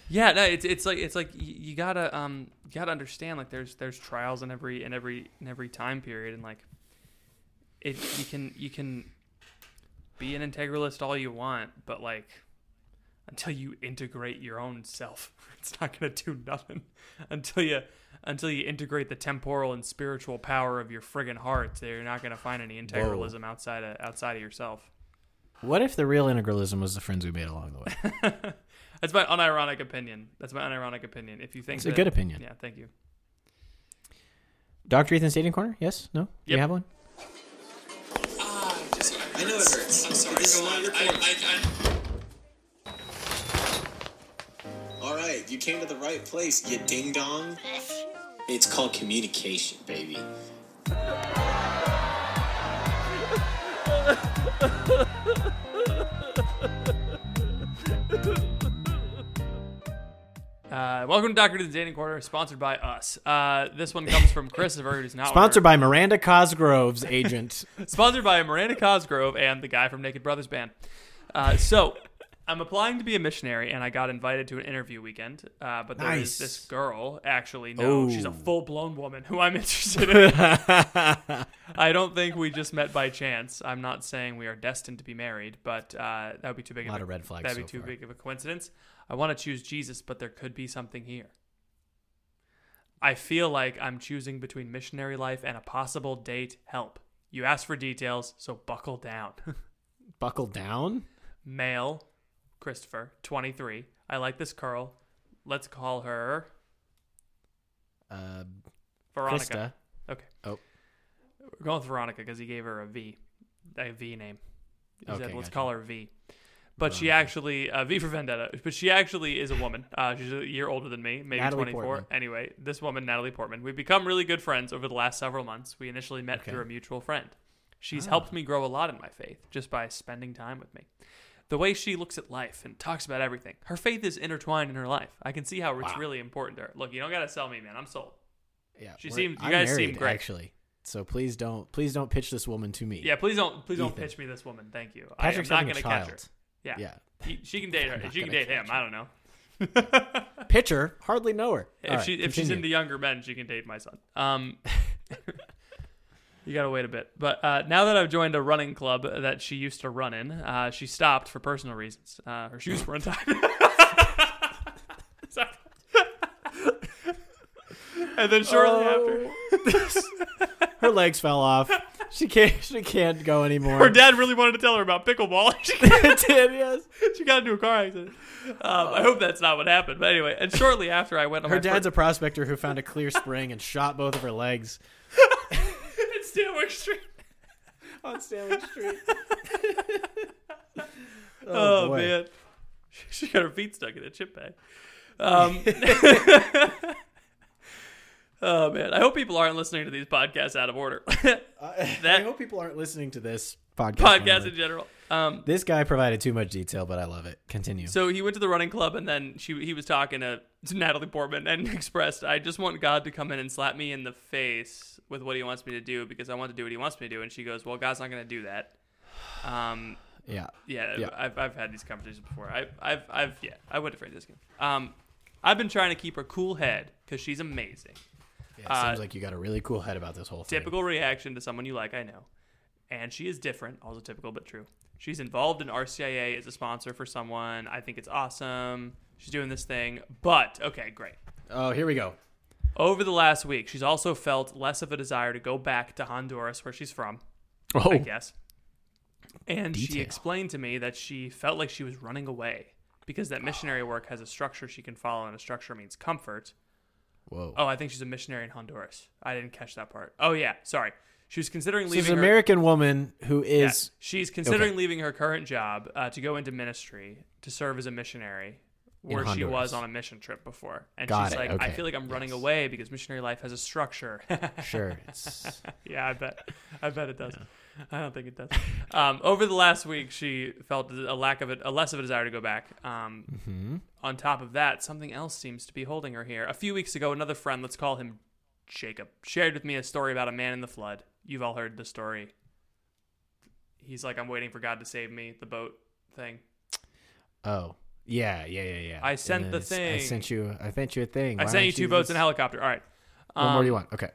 Yeah, no, it's it's like it's like you, you gotta um you gotta understand like there's there's trials in every in every in every time period and like it you can you can be an integralist all you want, but like until you integrate your own self, [laughs] it's not gonna do nothing. Until you until you integrate the temporal and spiritual power of your friggin' heart, you're not gonna find any integralism outside of outside of yourself. what if the real integralism was the friends we made along the way? [laughs] That's my unironic opinion. That's my unironic opinion. If you think It's a good opinion. yeah, thank you. Dr. Ethan Stadium Corner? Yes? No? Do you have one? Ah, I know it hurts. I'm sorry. This is not right, you came to the right place, you ding dong. It's called communication, baby. Uh, welcome to Doctor to the Dating Corner, sponsored by us. Uh, this one comes from Christopher, who's not Sponsored by Miranda Cosgrove's agent. [laughs] sponsored by Miranda Cosgrove and the guy from Naked Brothers Band. Uh, so, I'm applying to be a missionary, and I got invited to an interview weekend. Uh, but there is Nice. this girl, actually, no, she's a full blown woman who I'm [laughs] interested in. [laughs] I don't think we just met by chance. I'm not saying we are destined to be married, but uh, that would be too big A lot of of red flags That'd be too far. big of a coincidence. I want to choose Jesus, but there could be something here. I feel like I'm choosing between missionary life and a possible date. Help. You asked for details, so buckle down. [laughs] Buckle down? male, Christopher, 23. I like this curl. Let's call her Uh, Veronica. Krista. Okay. Oh. We're going with Veronica because he gave her a V, a V name. He said, Okay, let's gotcha. call her V. But she actually, uh, V for Vendetta, but she actually is a woman. Uh, she's a year older than me, maybe Natalie 24. Portman. Anyway, this woman, Natalie Portman, we've become really good friends over the last several months. We initially met Okay. through a mutual friend. She's Ah. helped me grow a lot in my faith just by spending time with me. The way she looks at life and talks about everything, her faith is intertwined in her life. I can see how it's Wow. really important to her. Look, you don't got to sell me, man. I'm sold. Yeah, She seems- you I'm guys seem great. Actually, so please don't please don't pitch this woman to me. Yeah, please don't please don't pitch me this woman. Thank you. Patrick's I am not going to catch her. Yeah. Yeah. He, she can [laughs] date her. She can date him. catch I don't know. Pitcher, hardly know her. If right, she if she's into younger men, she can date my son. Um, [laughs] you gotta wait a bit. But uh, now that I've joined a running club that she used to run in, uh, she stopped for personal reasons. Uh, her shoes were untied. And then shortly Oh. after, [laughs] her legs fell off. She can't she can't go anymore. her dad really wanted to tell her about pickleball. [laughs] she, did, yes. she got into a car accident. Um, I hope that's not what happened. But anyway, and shortly after I went on Her my dad's fir- a prospector who found a clear spring and shot both of her legs in Stanwix Street. [laughs] on Stanley Street. [laughs] Oh, boy. man, [laughs] she got her feet stuck in a chip bag. Um, oh man, I hope people aren't listening to these podcasts out of order. I hope people aren't listening to this podcast. Podcast in general. Um, This guy provided too much detail, but I love it. Continue. so he went to the running club, and then she he was talking to, to Natalie Portman and [laughs] expressed, "I just want God to come in and slap me in the face with what He wants me to do because I want to do what He wants me to do." And she goes, "Well, God's not going to do that." Um, yeah. Yeah, Yeah. I've, I've had these conversations before. I, I've, I've, yeah, I went to Franciscan. Um, I've been trying to keep her cool head because she's amazing. Yeah, it Uh, seems like you got a really cool head about this whole thing. Typical reaction to someone you like, I know. And she is different, also typical but true. She's involved in RCIA as a sponsor for someone. I think it's awesome. She's doing this thing. But, okay, great. Oh, here we go. Over the last week, she's also felt less of a desire to go back to Honduras, where she's from. Oh. I guess. And she explained to me that she felt like she was running away because that missionary work has a structure she can follow, and a structure means comfort. Whoa. Oh, I think she's a missionary in Honduras. I didn't catch that part. Oh yeah, sorry. She was considering So She's an her- American woman who is. Yeah, she's considering Okay. leaving her current job uh, to go into ministry to serve as a missionary, where she was on a mission trip before. And Got she's it, like, I feel like I'm running yes. away because missionary life has a structure. [laughs] Sure. Yeah, I bet. I bet it does. I don't think it does. Um, over the last week, she felt a lack of it, a less of a desire to go back. Um, mm-hmm. On top of that, something else seems to be holding her here. A few weeks ago, another friend, let's call him Jacob, shared with me a story about a man in the flood. You've all heard the story. He's like, I'm waiting for God to save me, the boat thing. Oh. Yeah, yeah, yeah, yeah. I sent the thing. I sent you. I sent you a thing. I Why sent you two boats and a helicopter. All right. What more do you Um, want? Okay.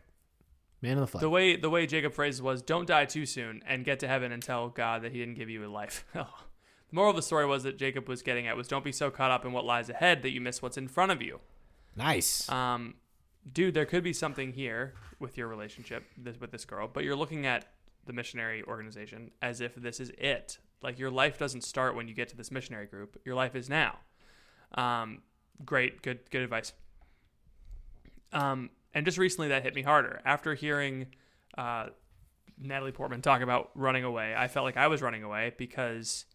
Man in the flood. The way the way Jacob phrased it was, "Don't die too soon, and get to heaven and tell God that He didn't give you a life." [laughs] the moral of the story was that Jacob was getting at was, "Don't be so caught up in what lies ahead that you miss what's in front of you." nice. Um, dude, there could be something here with your relationship this, with this girl, but you're looking at the missionary organization as if this is it. Like your life doesn't start when you get to this missionary group. Your life is now. Um, great, good, good advice. Um, and just recently that hit me harder after hearing uh, Natalie Portman talk about running away. I felt like I was running away because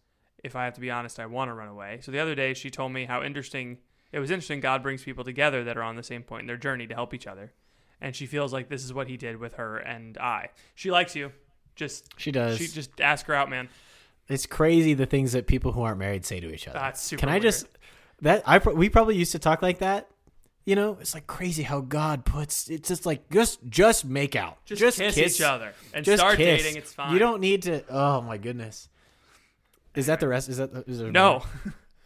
if I have to be honest, I want to run away. So the other day she told me how interesting it was interesting God brings people together that are on the same point in their journey to help each other. And she feels like this is what he did with her and I. She likes you. Just She does. She just ask her out, man. It's crazy the things that people who aren't married say to each other. That's super Can I weird. just that I we probably used to talk like that. You know, it's like crazy how God puts it's just like just just make out, Just kiss each other and just start kiss. dating, it's fine. You don't need to. Oh my goodness, is that the rest? Is that is there No. [laughs]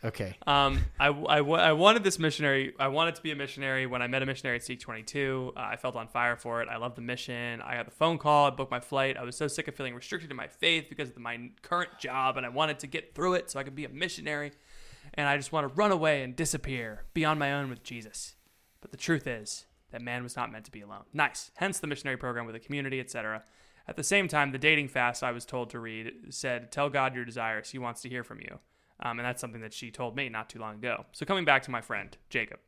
Okay. Um, I, I, I wanted this missionary. I wanted to be a missionary. When I met a missionary at Seek 22, uh, I felt on fire for it. I loved the mission. I got the phone call. I booked my flight. I was so sick of feeling restricted in my faith because of my current job, and I wanted to get through it so I could be a missionary. And I just want to run away and disappear, be on my own with Jesus. But the truth is that man was not meant to be alone. Nice. Hence the missionary program with a community, etc. At the same time, the dating fast I was told to read said, "Tell God your desires. He wants to hear from you." Um, and that's something that she told me not too long ago. So coming back to my friend Jacob,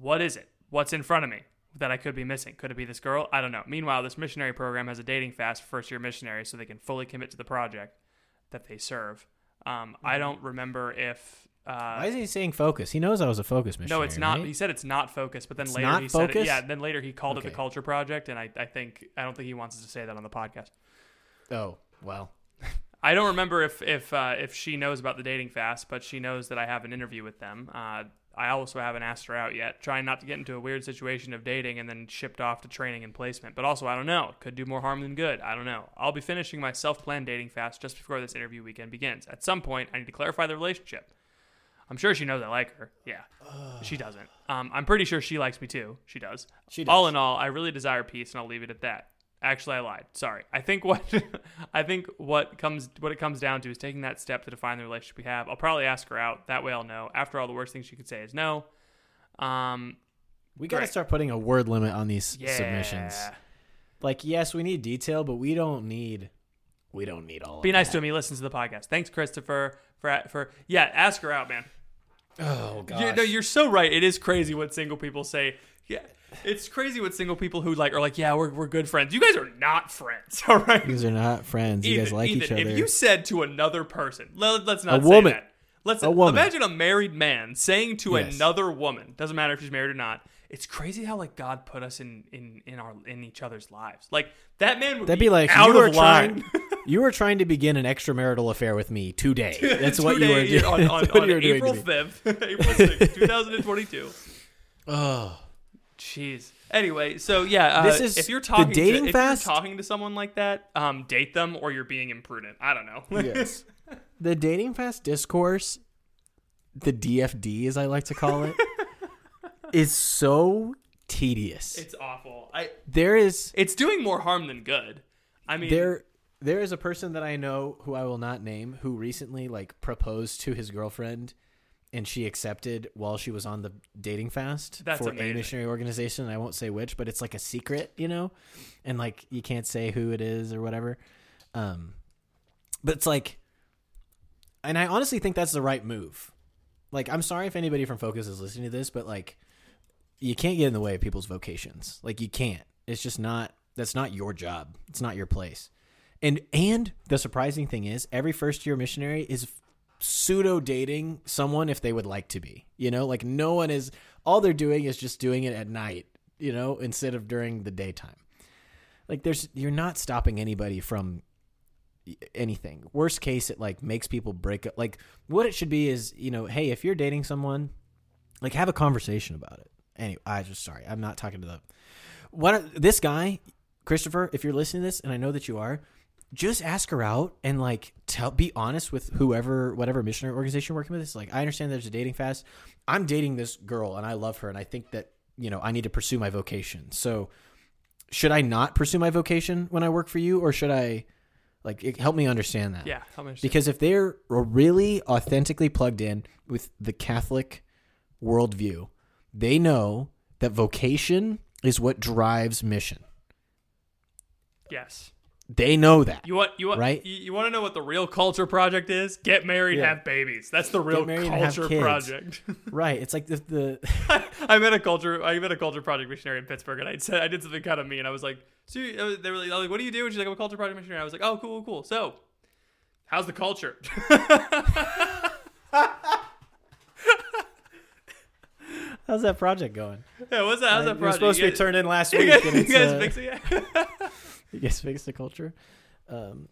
what is it? What's in front of me that I could be missing? Could it be this girl? I don't know. Meanwhile, this missionary program has a dating fast for first year missionaries so they can fully commit to the project that they serve. Um, I don't remember if. Uh, Why is he saying FOCUS? He knows I was a FOCUS missionary. no, it's not. right? He said it's not FOCUS, but then It's later he said it. Yeah, then later he called it the Culture Project, and I, I think I don't think he wants us to say that on the podcast. Oh well. I don't remember if if uh, if she knows about the dating fast, but she knows that I have an interview with them. Uh, I also haven't asked her out yet, trying not to get into a weird situation of dating and then shipped off to training and placement. But also, I don't know. Could do more harm than good. I don't know. I'll be finishing my self-planned dating fast just before this interview weekend begins. At some point, I need to clarify the relationship. I'm sure she knows I like her. Yeah, she doesn't. Um, I'm pretty sure she likes me too. She does. She All in all, I really desire peace, and I'll leave it at that. Actually, I lied. Sorry. I think what [laughs] I think what comes what it comes down to is taking that step to define the relationship we have. I'll probably ask her out. That way, I'll know. After all, the worst thing she could say is no. Um, We got to start putting a word limit on these yeah. submissions. Like, yes, we need detail, but we don't need. We don't need all. Be nice that. to him. He listens to the podcast. Thanks, Christopher, for for yeah. Ask her out, man. Oh god. You, no, you're so right. It is crazy what single people say. Yeah, it's crazy what single people who like are like, yeah, we're we're good friends. You guys are not friends, [laughs] all right? You guys are not friends. You guys like Ethan, each other. If you said to another person, let, us not A say woman. that. Let's A woman. imagine a married man saying to Yes. another woman, doesn't matter if she's married or not. It's crazy how like God put us in in in our in each other's lives. Like that man would That'd be like out of line. trying. [laughs] you were trying to begin an extramarital affair with me today. [laughs] That's what you were doing. on, on, on you were doing to April fifth, April sixth, two thousand and twenty-two. Oh, Jeez. Anyway, so yeah, uh, This is if you're the talking dating to, if fast? you're talking to someone like that, um, date them or you're being imprudent. I don't know. yes. [laughs] The dating fast discourse, the DFD as I like to call it, [laughs] is so tedious. it's awful. I there is it's doing more harm than good. I mean, there there is a person that I know who I will not name who recently like proposed to his girlfriend and she accepted while she was on the dating fast That's for amazing. a missionary organization. I won't say which, but it's like a secret, you know? And like you can't say who it is or whatever. Um but it's like and I honestly think that's the right move. Like I'm sorry if anybody from FOCUS is listening to this, but like you can't get in the way of people's vocations. Like you can't. It's just not that's not your job. It's not your place. And and the surprising thing is every first year missionary is pseudo dating someone if they would like to be. You know, like no one is all they're doing is just doing it at night, you know, instead of during the daytime. Like there's you're not stopping anybody from anything. Worst case it like makes people break up. Like what it should be is, you know, hey, if you're dating someone, like have a conversation about it. Anyway, I just sorry. I'm not talking to the what this guy, Christopher, if you're listening to this and I know that you are, just ask her out and like tell be honest with whoever whatever missionary organization you're working with. It's like I understand there's a dating fast. I'm dating this girl and I love her and I think that, you know, I need to pursue my vocation. So should I not pursue my vocation when I work for you or should I like it, help me understand that? yeah, much? Because if they're really authentically plugged in with the Catholic worldview, they know that vocation is what drives mission. yes. They know that. You want you want Right? You, you want to know what the real culture project is? Get married, Yeah. have babies. That's the real married and have culture project. [laughs] right. It's like the, the [laughs] I met a culture. I met a culture project missionary in Pittsburgh, and I said I did something kind of mean. I was like, so you- uh, they were like, like, what do you do? And she's like, I'm a culture project missionary. I was like, oh, cool, cool. So, how's the culture? [laughs] how's that project going? yeah, what's that? How's Uh, that it was project? supposed to be turned in last You week. guys, and you guys uh, fix it? [laughs] Guys fix the culture. Um,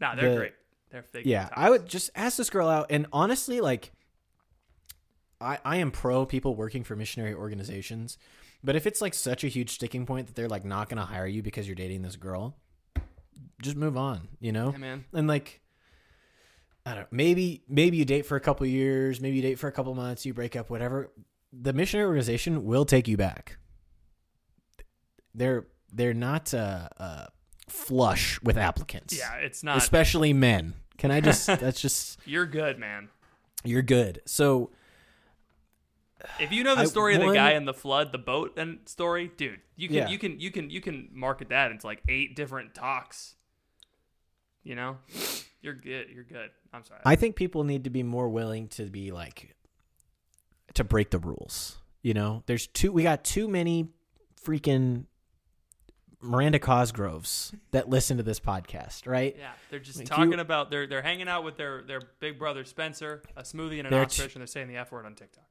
nah, they're the- great. They're they yeah, I would just ask this girl out, and honestly, like, I I am pro people working for missionary organizations, but if it's like such a huge sticking point that they're like not going to hire you because you're dating this girl, just move on, you know? Yeah, man. And like, I don't. Maybe maybe you date for a couple years, maybe you date for a couple months, you break up, whatever. The missionary organization will take you back. They're they're not uh, uh, flush with applicants. Yeah, it's not. especially men. Can I just? [laughs] that's just You're good, man. you're good. So If you know the I- story of the one- guy in the flood, the boat and story, dude, you can Yeah. you can you can you can market that into like eight different talks. You know? You're good. You're good. I'm sorry. I think people need to be more willing to be like to break the rules. You know, there's too we got too many freaking Miranda Cosgroves that listen to this podcast, right? yeah, they're just Like, talking you- about they're they're hanging out with their their big brother Spencer, a smoothie and an They're ostrich, t- and they're saying the f word on TikTok.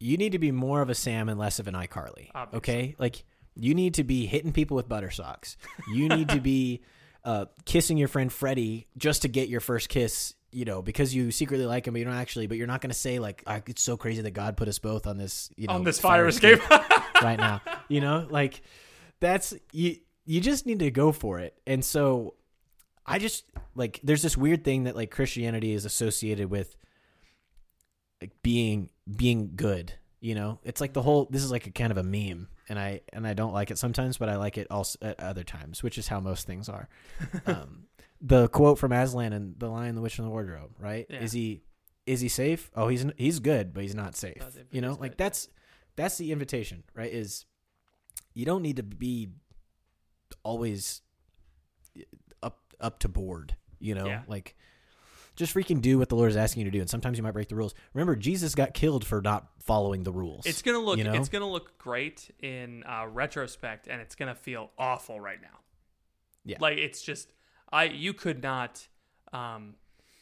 You need to be more of a Sam and less of an iCarly. Obviously. Okay? Like you need to be hitting people with butter socks. You need to be [laughs] uh, kissing your friend Freddie just to get your first kiss, you know, because you secretly like him, but you don't actually. But you're not going to say like, "Ah, "It's so crazy that God put us both on this, you know, on this fire escape. [laughs] right now." You know, like that's you. You just need to go for it. And so, I just like there's this weird thing that like Christianity is associated with like being being good you know it's like the whole this is like a kind of a meme and i and i don't like it sometimes but i like it also at other times which is how most things are [laughs] um the quote from aslan and the lion the witch and the wardrobe right Yeah. is he is he safe oh he's he's good but he's not safe Not you know like good. that's that's the invitation right is you don't need to be always up up to board you know Yeah. like just freaking do what the Lord is asking you to do. And sometimes you might break the rules. Remember, Jesus got killed for not following the rules. It's gonna look You know? it's gonna look great in uh, retrospect, and it's gonna feel awful right now. Yeah. like it's just I you could not um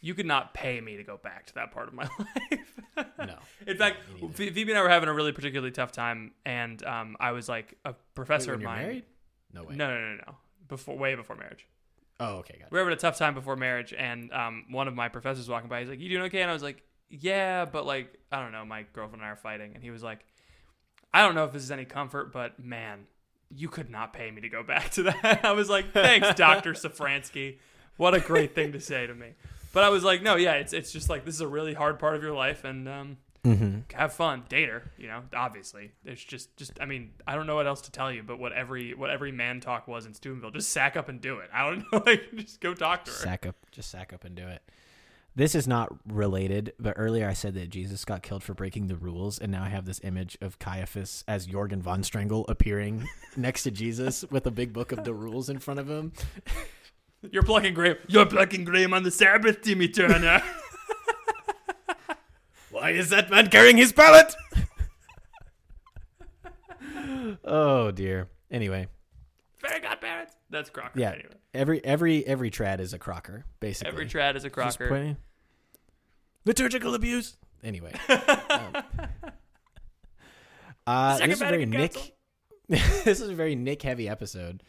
you could not pay me to go back to that part of my [laughs] life. No. in fact, Ph- Phoebe and I were having a really particularly tough time, and um I was like a professor when of mine. married? No way. No, no, no, no. Before way before marriage. Oh, okay, got it. we were having a tough time before marriage, and um, one of my professors walking by. He's like, "You doing okay?" And I was like, "Yeah, but like, I don't know. My girlfriend and I are fighting." And he was like, "I don't know if this is any comfort, but man, you could not pay me to go back to that." [laughs] I was like, "Thanks, [laughs] Doctor Safransky. What a great thing to say to me." But I was like, "No, yeah, it's it's just like this is a really hard part of your life, and um, have fun, date her. You know, obviously, it's just just. I mean, I don't know what else to tell you, but what every what every man talk was in Steubenville, just sack up and do it. I don't [laughs] know, like just go talk to her." Sack up, just sack up and do it. This is not related, but earlier I said that Jesus got killed for breaking the rules, and now I have this image of Caiaphas as Jorgen von Strangle appearing [laughs] next to Jesus with a big book of the rules in front of him. [laughs] You're plucking graham. You're plucking graham on the Sabbath, Timmy Turner. [laughs] Why is that man carrying his pallet? [laughs] oh dear. Anyway, Fairy godparents. That's Crocker. yeah. Anyway, Every every every trad is a crocker, basically. every trad is a Crocker. pointing- Liturgical abuse. Anyway. um, [laughs] uh, this is a very Nick. This is a very Nick heavy episode,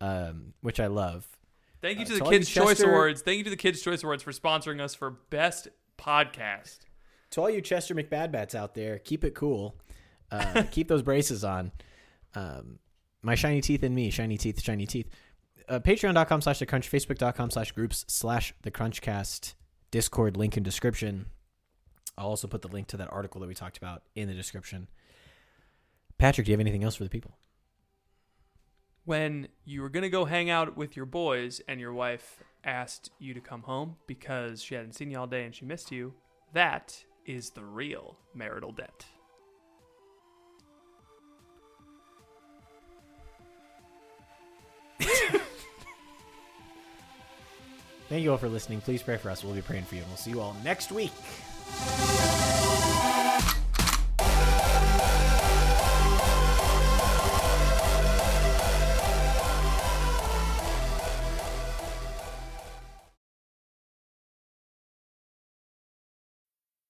um, which I love. Thank you Uh, to the Kids Choice Awards. Thank you to the Kids Choice Awards for sponsoring us for best podcast. To all you Chester McBadbats out there, keep it cool. Uh, [laughs] keep those braces on. Um, my shiny teeth and me, shiny teeth, shiny teeth. Uh, Patreon.com slash the crunch, Facebook.com slash groups slash the crunchcast, Discord link in description. I'll also put the link to that article that we talked about in the description. Patrick, do you have anything else for the people? When you were gonna go hang out with your boys and your wife asked you to come home because she hadn't seen you all day and she missed you, that is the real marital debt. Thank you all for listening. Please pray for us. We'll be praying for you. And we'll see you all next week.